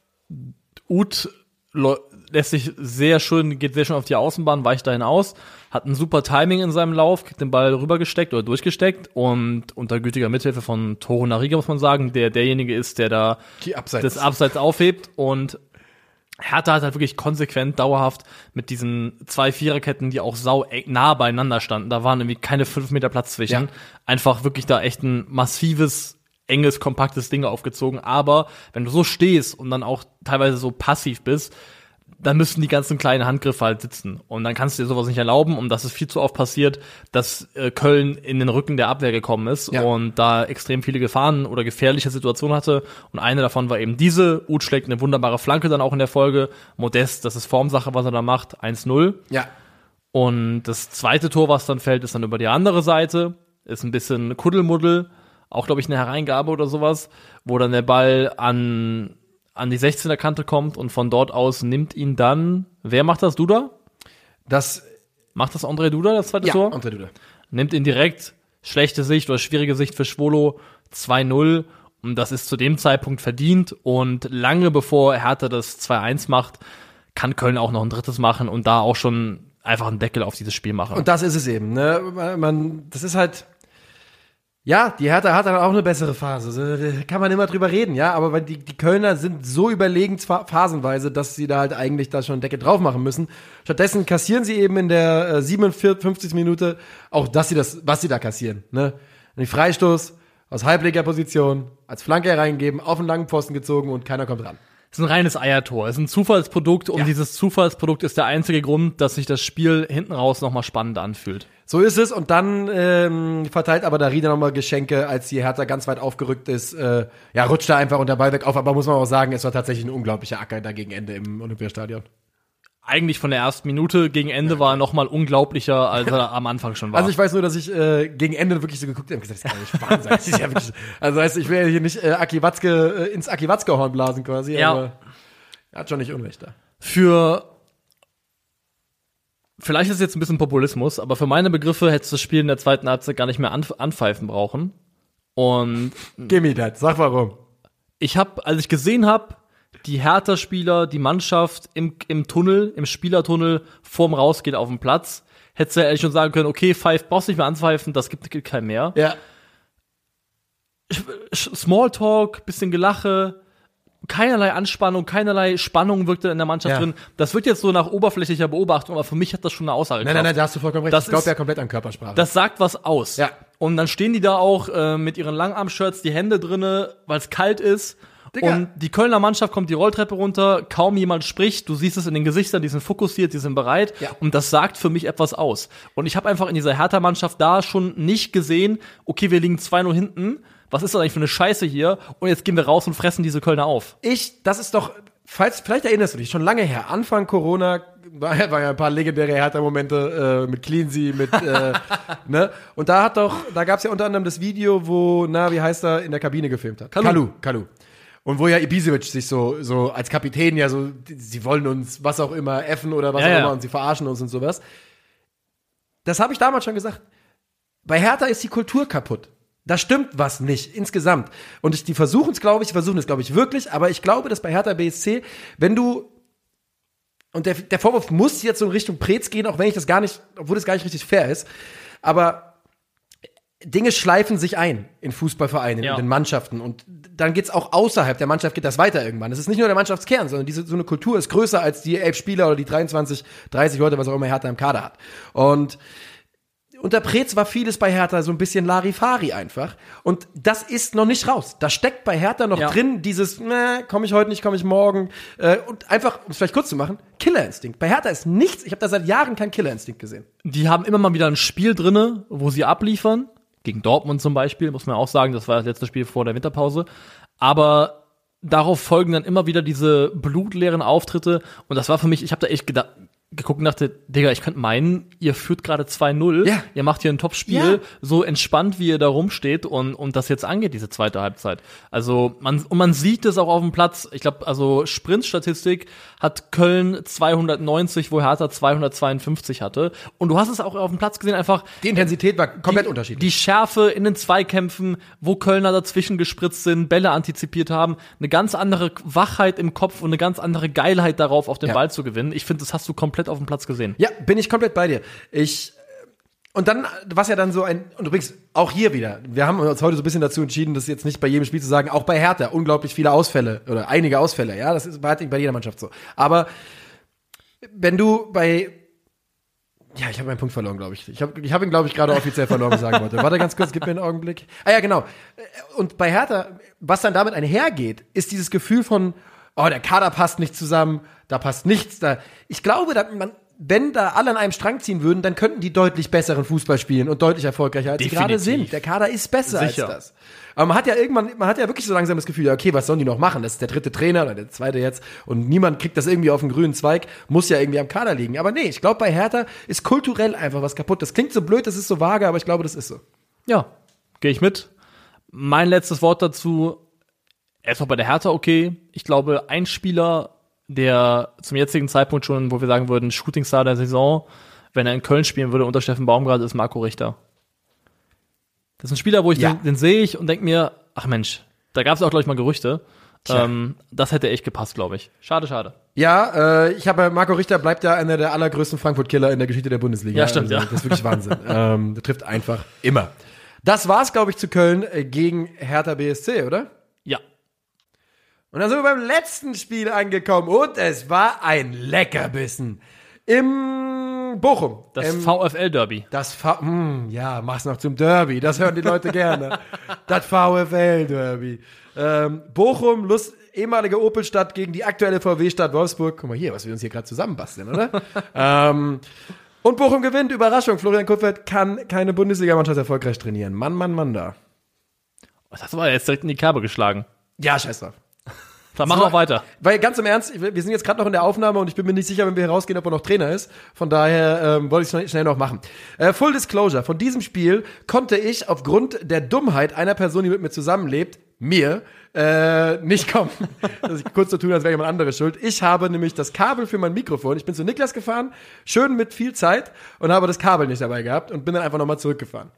Lo- lässt sich sehr schön, geht sehr schön auf die Außenbahn, weicht dahin aus, hat ein super Timing in seinem Lauf, kriegt den Ball rübergesteckt oder durchgesteckt und unter gütiger Mithilfe von Toro Nariga, muss man sagen, der derjenige ist, der da Die Abseits. das Abseits aufhebt und Hertha hat halt wirklich konsequent, dauerhaft mit diesen zwei Viererketten, die auch sau nah beieinander standen. Da waren irgendwie keine fünf Meter Platz zwischen. Ja. Einfach wirklich da echt ein massives, enges, kompaktes Ding aufgezogen. Aber wenn du so stehst und dann auch teilweise so passiv bist, dann müssen die ganzen kleinen Handgriffe halt sitzen. Und dann kannst du dir sowas nicht erlauben. Und das ist viel zu oft passiert, dass äh, Köln in den Rücken der Abwehr gekommen ist Ja. und da extrem viele Gefahren oder gefährliche Situationen hatte. Und eine davon war eben diese. Uth schlägt eine wunderbare Flanke dann auch in der Folge. Modest, das ist Formsache, was er da macht. 1-0. ja. Und das zweite Tor, was dann fällt, ist dann über die andere Seite. Ist ein bisschen Kuddelmuddel. Auch, glaube ich, eine Hereingabe oder sowas, wo dann der Ball an, an die 16er Kante kommt und von dort aus nimmt ihn dann, wer macht das, Duda? Das, Macht das André Duda, das zweite ja, Tor? André Duda. Nimmt ihn direkt, schlechte Sicht oder schwierige Sicht für Schwolo, 2-0. Und das ist zu dem Zeitpunkt verdient. Und lange bevor Hertha das 2-1 macht, kann Köln auch noch ein drittes machen und da auch schon einfach einen Deckel auf dieses Spiel machen. Und das ist es eben, ne? Man- Man, das ist halt, ja, die Hertha hat dann auch eine bessere Phase. Da kann man immer drüber reden, ja. Aber die, die Kölner sind so überlegen phasenweise, dass sie da halt eigentlich da schon Decke drauf machen müssen. Stattdessen kassieren sie eben in der äh, 57. Minute auch, dass sie das, was sie da kassieren, ne? Ein Freistoß aus Halblegerposition, als Flanke hereingegeben, auf den langen Pfosten gezogen und keiner kommt ran. Es ist ein reines Eiertor. Es ist ein Zufallsprodukt und Ja. dieses Zufallsprodukt ist der einzige Grund, dass sich das Spiel hinten raus nochmal spannend anfühlt. So ist es und dann ähm, verteilt aber Darida nochmal Geschenke, als die Hertha ganz weit aufgerückt ist. Äh, ja, rutscht da einfach und der Ball weg auf, aber muss man auch sagen, es war tatsächlich ein unglaublicher Acker da gegen Ende im Olympiastadion. Eigentlich von der ersten Minute gegen Ende war er nochmal unglaublicher, als er am Anfang schon war. Also ich weiß nur, dass ich äh, gegen Ende wirklich so geguckt habe und gesagt, das kann nicht wahr sein. Das ist ja wirklich, also heißt, ich will ja hier nicht äh, Aki Watzke, äh, ins Aki Watzke Horn blasen quasi, Ja. aber er hat schon nicht Unrecht da. für vielleicht ist es jetzt ein bisschen Populismus, aber für meine Begriffe hättest du das Spiel in der zweiten Halbzeit gar nicht mehr anf anpfeifen brauchen. Und Gimme das, sag warum. ich habe, als ich gesehen habe, die Hertha-Spieler, die Mannschaft im, im Tunnel, im Spielertunnel vorm Rausgehen auf dem Platz, hättest du ja ehrlich schon sagen können, okay, pfeif, brauchst nicht mehr anpfeifen, das gibt, gibt keinen mehr. Ja, Smalltalk, bisschen Gelache, keinerlei Anspannung, keinerlei Spannung wirkte in der Mannschaft Ja. drin. Das wird jetzt so nach oberflächlicher Beobachtung, aber für mich hat das schon eine Aussage. nein, nein, nein, da hast du vollkommen recht. Das ich glaube ist- ja komplett an Körpersprache. Das sagt was aus. Ja. Und dann stehen die da auch äh, mit ihren Langarm-Shirts, die Hände drinne, weil es kalt ist. Digga. Und die Kölner Mannschaft kommt die Rolltreppe runter, kaum jemand spricht, du siehst es in den Gesichtern, die sind fokussiert, die sind bereit. Ja. Und das sagt für mich etwas aus. Und ich habe einfach in dieser Hertha-Mannschaft da schon nicht gesehen, okay, wir liegen 2-0 hinten, was ist das eigentlich für eine Scheiße hier? Und jetzt gehen wir raus und fressen diese Kölner auf. ich, das ist doch, falls, vielleicht erinnerst du dich, schon lange her, Anfang Corona, war, ja- war ja ein paar legendäre Hertha-Momente äh, mit Cleansy, mit, äh, ne? Und da hat doch, da gab's ja unter anderem das Video, wo, na, wie heißt er, in der Kabine gefilmt hat. Kalu. Kalu. Kalu. Und wo ja Ibisevic sich so, so als Kapitän ja so, sie wollen uns was auch immer effen oder was Ja, auch ja. immer und sie verarschen uns und sowas. Das habe ich damals schon gesagt. Bei Hertha ist die Kultur kaputt. Da stimmt was nicht insgesamt. Und ich, die versuchen es, glaube ich, versuchen es, glaube ich, wirklich. Aber ich glaube, dass bei Hertha BSC, wenn du und der, der Vorwurf muss jetzt so in Richtung Prez gehen, auch wenn ich das gar nicht, obwohl das gar nicht richtig fair ist. Aber Dinge schleifen sich ein in Fußballvereinen, Ja. in den Mannschaften. Und dann geht's auch außerhalb der Mannschaft, geht das weiter irgendwann. Es ist nicht nur der Mannschaftskern, sondern diese, so eine Kultur ist größer als die elf Spieler oder die 23, 30 Leute, was auch immer Hertha im Kader hat. Und unter Preetz war vieles bei Hertha so ein bisschen Larifari einfach. Und das ist noch nicht raus. Da steckt bei Hertha noch Ja. drin dieses, ne, komme ich heute nicht, komme ich morgen. Äh, und einfach, um es vielleicht kurz zu machen, Killerinstinkt. Bei Hertha ist nichts, ich habe da seit Jahren keinen Killerinstinkt gesehen. Die haben immer mal wieder ein Spiel drinne, wo sie abliefern. Gegen Dortmund zum Beispiel, muss man auch sagen, das war das letzte Spiel vor der Winterpause. Aber darauf folgen dann immer wieder diese blutleeren Auftritte. Und das war für mich, ich habe da echt gedacht, geguckt und dachte, Digga, ich könnte meinen, ihr führt gerade 2-0, Ja. ihr macht hier ein Top-Spiel, Ja. so entspannt, wie ihr da rumsteht und, und das jetzt angeht, diese zweite Halbzeit. Also man, und man sieht es auch auf dem Platz. Ich glaube, also Sprintstatistik hat Köln 290, wo Hertha 252 hatte. Und du hast es auch auf dem Platz gesehen, einfach Die Intensität war komplett die, unterschiedlich. Die Schärfe in den Zweikämpfen, wo Kölner dazwischen gespritzt sind, Bälle antizipiert haben, eine ganz andere Wachheit im Kopf und eine ganz andere Geilheit darauf, auf den Ja. Ball zu gewinnen. Ich finde, das hast du komplett auf dem Platz gesehen. Ja, bin ich komplett bei dir. Ich und dann, was ja dann so ein, und übrigens auch hier wieder, wir haben uns heute so ein bisschen dazu entschieden, das jetzt nicht bei jedem Spiel zu sagen, auch bei Hertha unglaublich viele Ausfälle oder einige Ausfälle, ja, das ist bei, jeder Mannschaft so. Aber wenn du bei, ja, ich habe meinen Punkt verloren, glaube ich. Ich habe ich hab ihn, glaube ich, gerade offiziell verloren sagen wollte. Warte ganz kurz, gib mir einen Augenblick. Ah ja, genau. Und bei Hertha, was dann damit einhergeht, ist dieses Gefühl von, oh, der Kader passt nicht zusammen, da passt nichts. Da. Ich glaube, da, man, wenn da alle an einem Strang ziehen würden, dann könnten die deutlich besseren Fußball spielen und deutlich erfolgreicher, als sie gerade Definitiv. sind. Der Kader ist besser Sicher. als das. Aber man hat ja irgendwann, man hat ja wirklich so langsam das Gefühl, ja, okay, was sollen die noch machen? Das ist der dritte Trainer oder der zweite jetzt und niemand kriegt das irgendwie auf den grünen Zweig, muss ja irgendwie am Kader liegen. Aber nee, ich glaube, bei Hertha ist kulturell einfach was kaputt. Das klingt so blöd, das ist so vage, aber ich glaube, das ist so. Ja, gehe ich mit. Mein letztes Wort dazu, erstmal bei der Hertha okay. Ich glaube, ein Spieler, der zum jetzigen Zeitpunkt schon, wo wir sagen würden, Shootingstar der Saison, wenn er in Köln spielen würde unter Steffen Baumgart, ist Marco Richter. Das ist ein Spieler, wo ich Ja. den, den sehe ich und denke mir, ach Mensch, da gab es auch, glaube ich, mal Gerüchte. Ähm, das hätte echt gepasst, glaube ich. Schade, schade. Ja, äh, ich habe Marco Richter bleibt ja einer der allergrößten Frankfurt-Killer in der Geschichte der Bundesliga. Ja, stimmt, ja. Das ist wirklich Wahnsinn. ähm, der trifft einfach immer. Das war's, glaube ich, zu Köln äh, gegen Hertha BSC, oder? Und dann sind wir beim letzten Spiel angekommen und es war ein Leckerbissen. Im Bochum. Das Im, VfL-Derby. das V hm, ja, mach's noch zum Derby. Das hören die Leute gerne. Das VfL-Derby. Ähm, Bochum, Lust, ehemalige Opelstadt gegen die aktuelle VW-Stadt Wolfsburg. Guck mal hier, was wir uns hier gerade zusammenbasteln, oder? ähm, und Bochum gewinnt. Überraschung. Florian Kupfert kann keine Bundesligamannschaft erfolgreich trainieren. Mann, Mann, Mann da. Das hast du aber jetzt direkt in die Kerbe geschlagen. Ja, scheiß drauf. Dann mach So, auch weiter. Weil ganz im Ernst, wir sind jetzt gerade noch in der Aufnahme und ich bin mir nicht sicher, wenn wir hier rausgehen, ob er noch Trainer ist. Von daher ähm, wollte ich schnell, schnell noch machen. Äh, Full Disclosure, von diesem Spiel konnte ich aufgrund der Dummheit einer Person, die mit mir zusammenlebt, mir, äh, nicht kommen. das ist kurz zu tun, als wäre jemand anderes schuld. Ich habe nämlich das Kabel für mein Mikrofon, ich bin zu Niklas gefahren, schön mit viel Zeit und habe das Kabel nicht dabei gehabt und bin dann einfach nochmal zurückgefahren.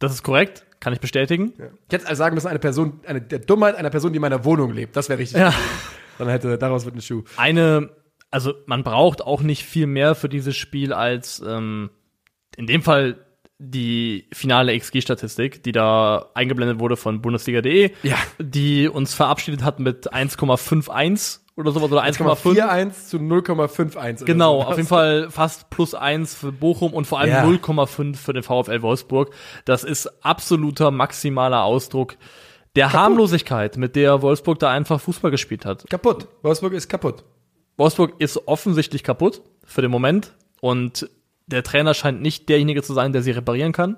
Das ist korrekt, kann ich bestätigen. Ich hätte also sagen müssen, eine Person, eine der Dummheit einer Person, die in meiner Wohnung lebt. Das wäre richtig. Ja. Dann hätte, daraus wird ein Schuh. eine, also man braucht auch nicht viel mehr für dieses Spiel als ähm, in dem Fall die finale XG-Statistik, die da eingeblendet wurde von Bundesliga.de, Ja. die uns verabschiedet hat mit 1,51 oder sowas oder 1,5. 1,41 zu 0,51. oder Genau, auf jeden Fall fast plus eins für Bochum und vor allem Ja. 0,5 für den VfL Wolfsburg. Das ist absoluter maximaler Ausdruck der Harmlosigkeit, mit der Wolfsburg da einfach Fußball gespielt hat. Kaputt. Wolfsburg ist kaputt. Wolfsburg ist offensichtlich kaputt für den Moment und der Trainer scheint nicht derjenige zu sein, der sie reparieren kann.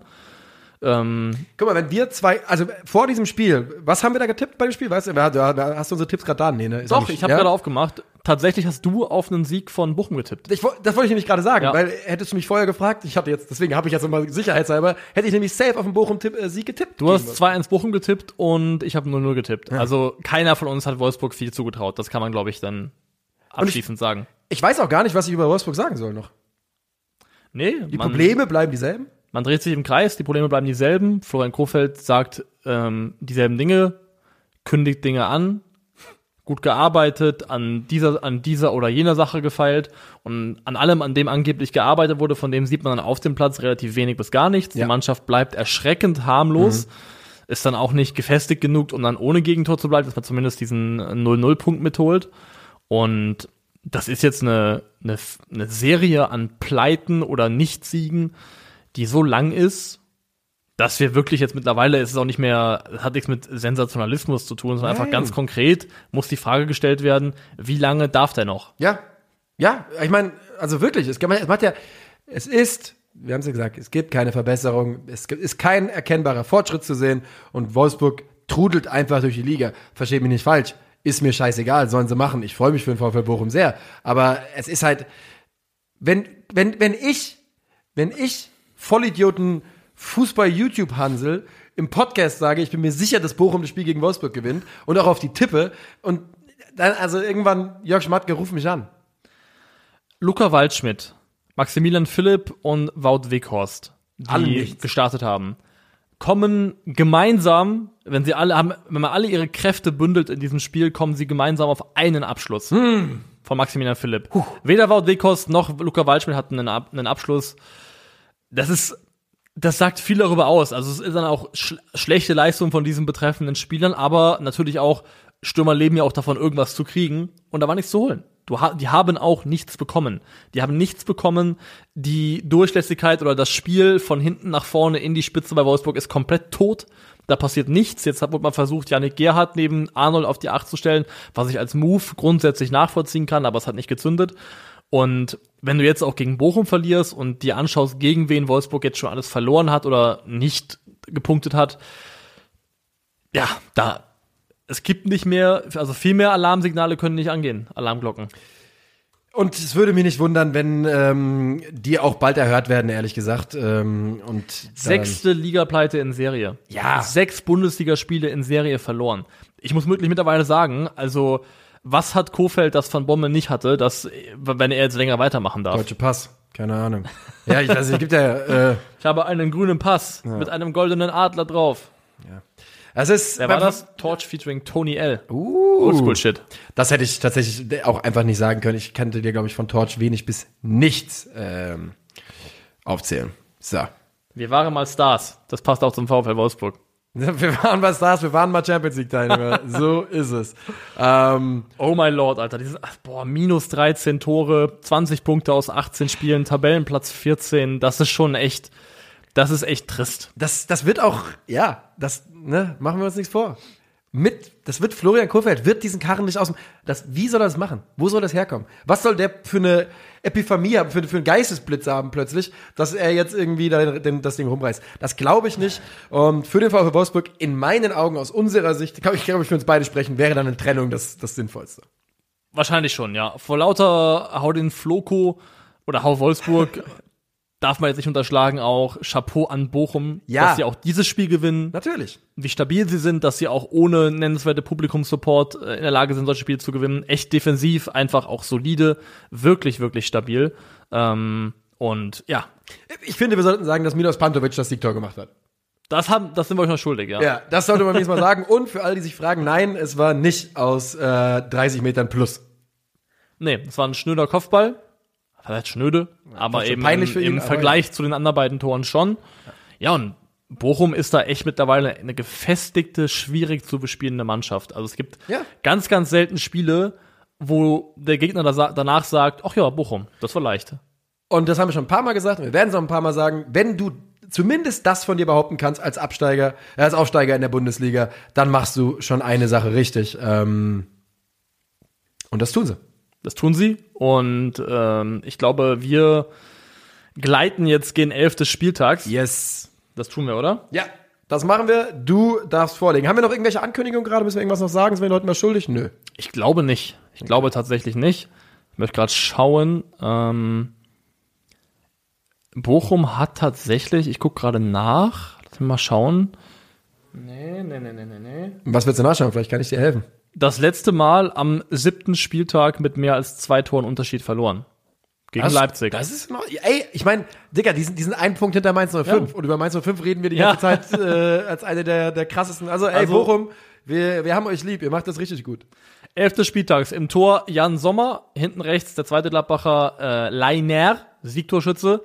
Ähm, Guck mal, wenn wir zwei, also vor diesem Spiel, was haben wir da getippt bei dem Spiel? Weißt du, hast du unsere Tipps gerade da? Nee, ne? Ist ja doch, nicht- ich habe ja? gerade aufgemacht. Tatsächlich hast du auf einen Sieg von Bochum getippt. Ich, das wollte ich nämlich gerade sagen, Ja. weil hättest du mich vorher gefragt, ich hatte jetzt, deswegen habe ich jetzt nochmal sicherheitshalber, hätte ich nämlich safe auf den Bochum-Sieg getippt. Du hast 2-1 Bochum getippt und ich habe 0-0 getippt. Also keiner von uns hat Wolfsburg viel zugetraut. Das kann man, glaube ich, dann abschließend sagen. Ich weiß auch gar nicht, was ich über Wolfsburg sagen soll noch. Nee, Die Probleme bleiben dieselben. Man dreht sich im Kreis, die Probleme bleiben dieselben. Florian Kofeld sagt ähm, dieselben Dinge, kündigt Dinge an, gut gearbeitet, an dieser, an dieser oder jener Sache gefeilt und an allem, an dem angeblich gearbeitet wurde, von dem sieht man dann auf dem Platz relativ wenig bis gar nichts. Ja. Die Mannschaft bleibt erschreckend harmlos, ist dann auch nicht gefestigt genug, um dann ohne Gegentor zu bleiben, dass man zumindest diesen 0-0-Punkt mitholt. Und das ist jetzt eine, eine, eine Serie an Pleiten oder Nichtsiegen, die so lang ist, dass wir wirklich jetzt mittlerweile, es ist auch nicht mehr, hat nichts mit Sensationalismus zu tun, sondern einfach Nein. ganz konkret muss die Frage gestellt werden, wie lange darf der noch? Ja. Ja, ich meine, also wirklich, es, es macht ja, es ist, wir haben es ja gesagt, es gibt keine Verbesserung, es ist kein erkennbarer Fortschritt zu sehen und Wolfsburg trudelt einfach durch die Liga. Versteht mich nicht falsch, ist mir scheißegal, sollen sie machen. Ich freue mich für den VfL Bochum sehr, aber es ist halt, wenn, wenn, wenn ich, wenn ich Vollidioten Fußball-YouTube-Hansel im Podcast sage, ich bin mir sicher, dass Bochum das Spiel gegen Wolfsburg gewinnt und auch auf die Tippe und dann, also irgendwann, Jörg Schmatke, ruf mich an. Luca Waldschmidt, Maximilian Philipp und Wout Weghorst, Alle die gestartet haben, kommen gemeinsam, wenn sie alle haben, wenn man alle ihre Kräfte bündelt in diesem Spiel, kommen sie gemeinsam auf einen Abschluss Hm. von Maximilian Philipp. Weder Wout Weghorst noch Luca Waldschmidt hatten einen, Ab einen Abschluss. Das ist, das sagt viel darüber aus. Also es ist dann auch sch schlechte Leistung von diesen betreffenden Spielern, aber natürlich auch Stürmer leben ja auch davon, irgendwas zu kriegen und da war nichts zu holen. Du, die haben auch nichts bekommen. Die haben nichts bekommen. Die Durchlässigkeit oder das Spiel von hinten nach vorne in die Spitze bei Wolfsburg ist komplett tot. Da passiert nichts. Jetzt hat man versucht, Janik Gerhardt neben Arnold auf die Acht zu stellen, was ich als Move grundsätzlich nachvollziehen kann, aber es hat nicht gezündet. Und wenn du jetzt auch gegen Bochum verlierst und dir anschaust, gegen wen Wolfsburg jetzt schon alles verloren hat oder nicht gepunktet hat, ja, da, es gibt nicht mehr, also viel mehr Alarmsignale können nicht angehen, Alarmglocken. Und es würde mich nicht wundern, wenn ähm, die auch bald erhört werden, ehrlich gesagt. Ähm, und Sechste Ligapleite in Serie. Ja. Sechs Bundesligaspiele in Serie verloren. Ich muss wirklich mittlerweile sagen, also, was hat Kofeld, das Van Bommel nicht hatte, dass, wenn er jetzt länger weitermachen darf? Deutsche Pass, keine Ahnung. Ja, ich weiß es gibt ja. Äh, Ich habe einen grünen Pass mit einem goldenen Adler drauf. es ist. Wer war das? Torch featuring Tony L. Uh, Oldschool-Shit. Das hätte ich tatsächlich auch einfach nicht sagen können. Ich kannte dir, glaube ich, von Torch wenig bis nichts ähm, aufzählen. So. Wir waren mal Stars. Das passt auch zum VfL Wolfsburg. Wir waren mal Stars, wir waren mal Champions League Teilnehmer. so ist es. Ähm, Oh my Lord, Alter. Dieses, ach, boah, minus 13 Tore, 20 Punkte aus 18 Spielen, Tabellenplatz 14. Das ist schon echt, das ist echt trist. das, das wird auch, ja, das, ne, machen wir uns nichts vor. Mit, das wird Florian Kohfeldt, wird diesen Karren nicht aus dem, das, wie soll er das machen? Wo soll das herkommen? Was soll der für eine Epiphanie haben, für, für einen Geistesblitz haben plötzlich, dass er jetzt irgendwie da, den, das Ding rumreißt? Das glaube ich nicht. Und für den VfL Wolfsburg, in meinen Augen, aus unserer Sicht, glaube ich, glaube ich, für uns beide sprechen, wäre dann eine Trennung das, das Sinnvollste. Wahrscheinlich schon, ja. Vor lauter Hau den Floko oder Hau Wolfsburg darf man jetzt nicht unterschlagen auch Chapeau an Bochum, Ja. dass sie auch dieses Spiel gewinnen. Natürlich. wie stabil sie sind, dass sie auch ohne nennenswerte Publikumssupport äh, in der Lage sind, solche Spiele zu gewinnen. Echt defensiv, einfach auch solide, wirklich, wirklich stabil. Ähm, und ja, Ich finde, wir sollten sagen, dass Milos Pantovic das Siegtor gemacht hat. das, haben, das sind wir euch noch schuldig, ja. Ja, das sollte man wenigstens mal sagen. Und für alle, die sich fragen, nein, es war nicht aus äh, 30 Metern plus. Nee, es war ein schnöder Kopfball. Vielleicht schnöde, aber fast schon eben peinlich im, im aber Vergleich zu den anderen beiden Toren schon. Ja, und Bochum ist da echt mittlerweile eine gefestigte, schwierig zu bespielende Mannschaft. Also es gibt Ja. ganz, ganz selten Spiele, wo der Gegner da, danach sagt, ach ja, Bochum, das war leicht. Und das haben wir schon ein paar Mal gesagt und wir werden es auch ein paar Mal sagen, wenn du zumindest das von dir behaupten kannst als Absteiger, äh, als Aufsteiger in der Bundesliga, dann machst du schon eine Sache richtig. Ähm, und das tun sie. Das tun sie. Und ähm, ich glaube, wir gleiten jetzt gen 11 des Spieltags. Yes. Das tun wir, oder? Ja, das machen wir. Du darfst vorlegen. Haben wir noch irgendwelche Ankündigungen gerade? Müssen wir irgendwas noch sagen? Sind wir den Leuten mal schuldig? Nö. Ich glaube nicht. Ich glaube tatsächlich nicht. Ich möchte gerade schauen. Ähm, Bochum hat tatsächlich, ich gucke gerade nach. Lass mich mal schauen. Nee, nee, nee, nee, nee, nee. Was willst du nachschauen? Vielleicht kann ich dir helfen. Das letzte Mal am siebten Spieltag mit mehr als zwei Toren Unterschied verloren. Gegen Das- Leipzig. Das ist noch, ey, ich meine, Digga, die sind, die sind einen Punkt hinter Mainz 05. Ja. Und über Mainz 05 reden wir die Ja. ganze Zeit äh, als eine der, der krassesten. Also, ey, Also- Bochum, wir, wir haben euch lieb. Ihr macht das richtig gut. Elftes Spieltags im Tor Jan Sommer, hinten rechts der zweite Gladbacher äh, Leiner, Siegtorschütze.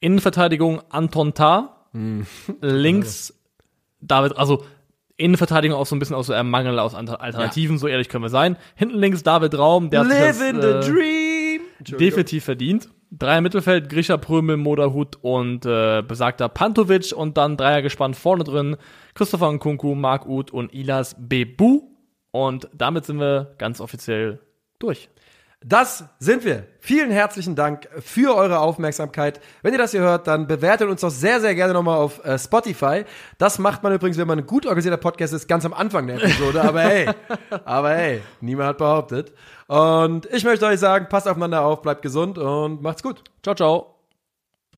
Innenverteidigung Anton Tah. Links David, also Innenverteidigung auch so ein bisschen aus so einem Mangel aus Alter- Alternativen, so ehrlich können wir sein. Hinten links David Raum, der hat sich das, äh, dream. definitiv verdient. Dreier Mittelfeld, Grisha Prömel, Moderhut und äh, besagter Pantovic und dann Dreier gespannt vorne drin, Christopher Nkunku, Marc Uth und Ilas Bebu. Und damit sind wir ganz offiziell durch. Das sind wir. Vielen herzlichen Dank für eure Aufmerksamkeit. Wenn ihr das hier hört, dann bewertet uns doch sehr, sehr gerne nochmal auf äh, Spotify. Das macht man übrigens, wenn man ein gut organisierter Podcast ist, ganz am Anfang der Episode. Aber hey, aber hey, niemand hat behauptet. Und ich möchte euch sagen, passt aufeinander auf, bleibt gesund und macht's gut. Ciao, ciao.